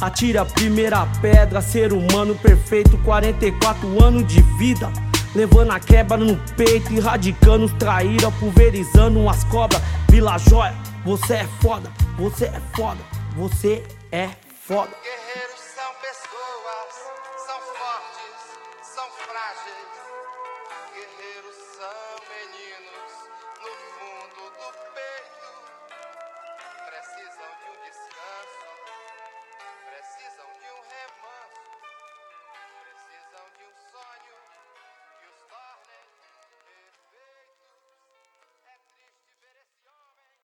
Atira a primeira pedra, ser humano perfeito 44 anos de vida. Levando a quebra no peito, erradicando os traíra Pulverizando umas cobras. Vila Joia, você é foda, você é foda, você é foda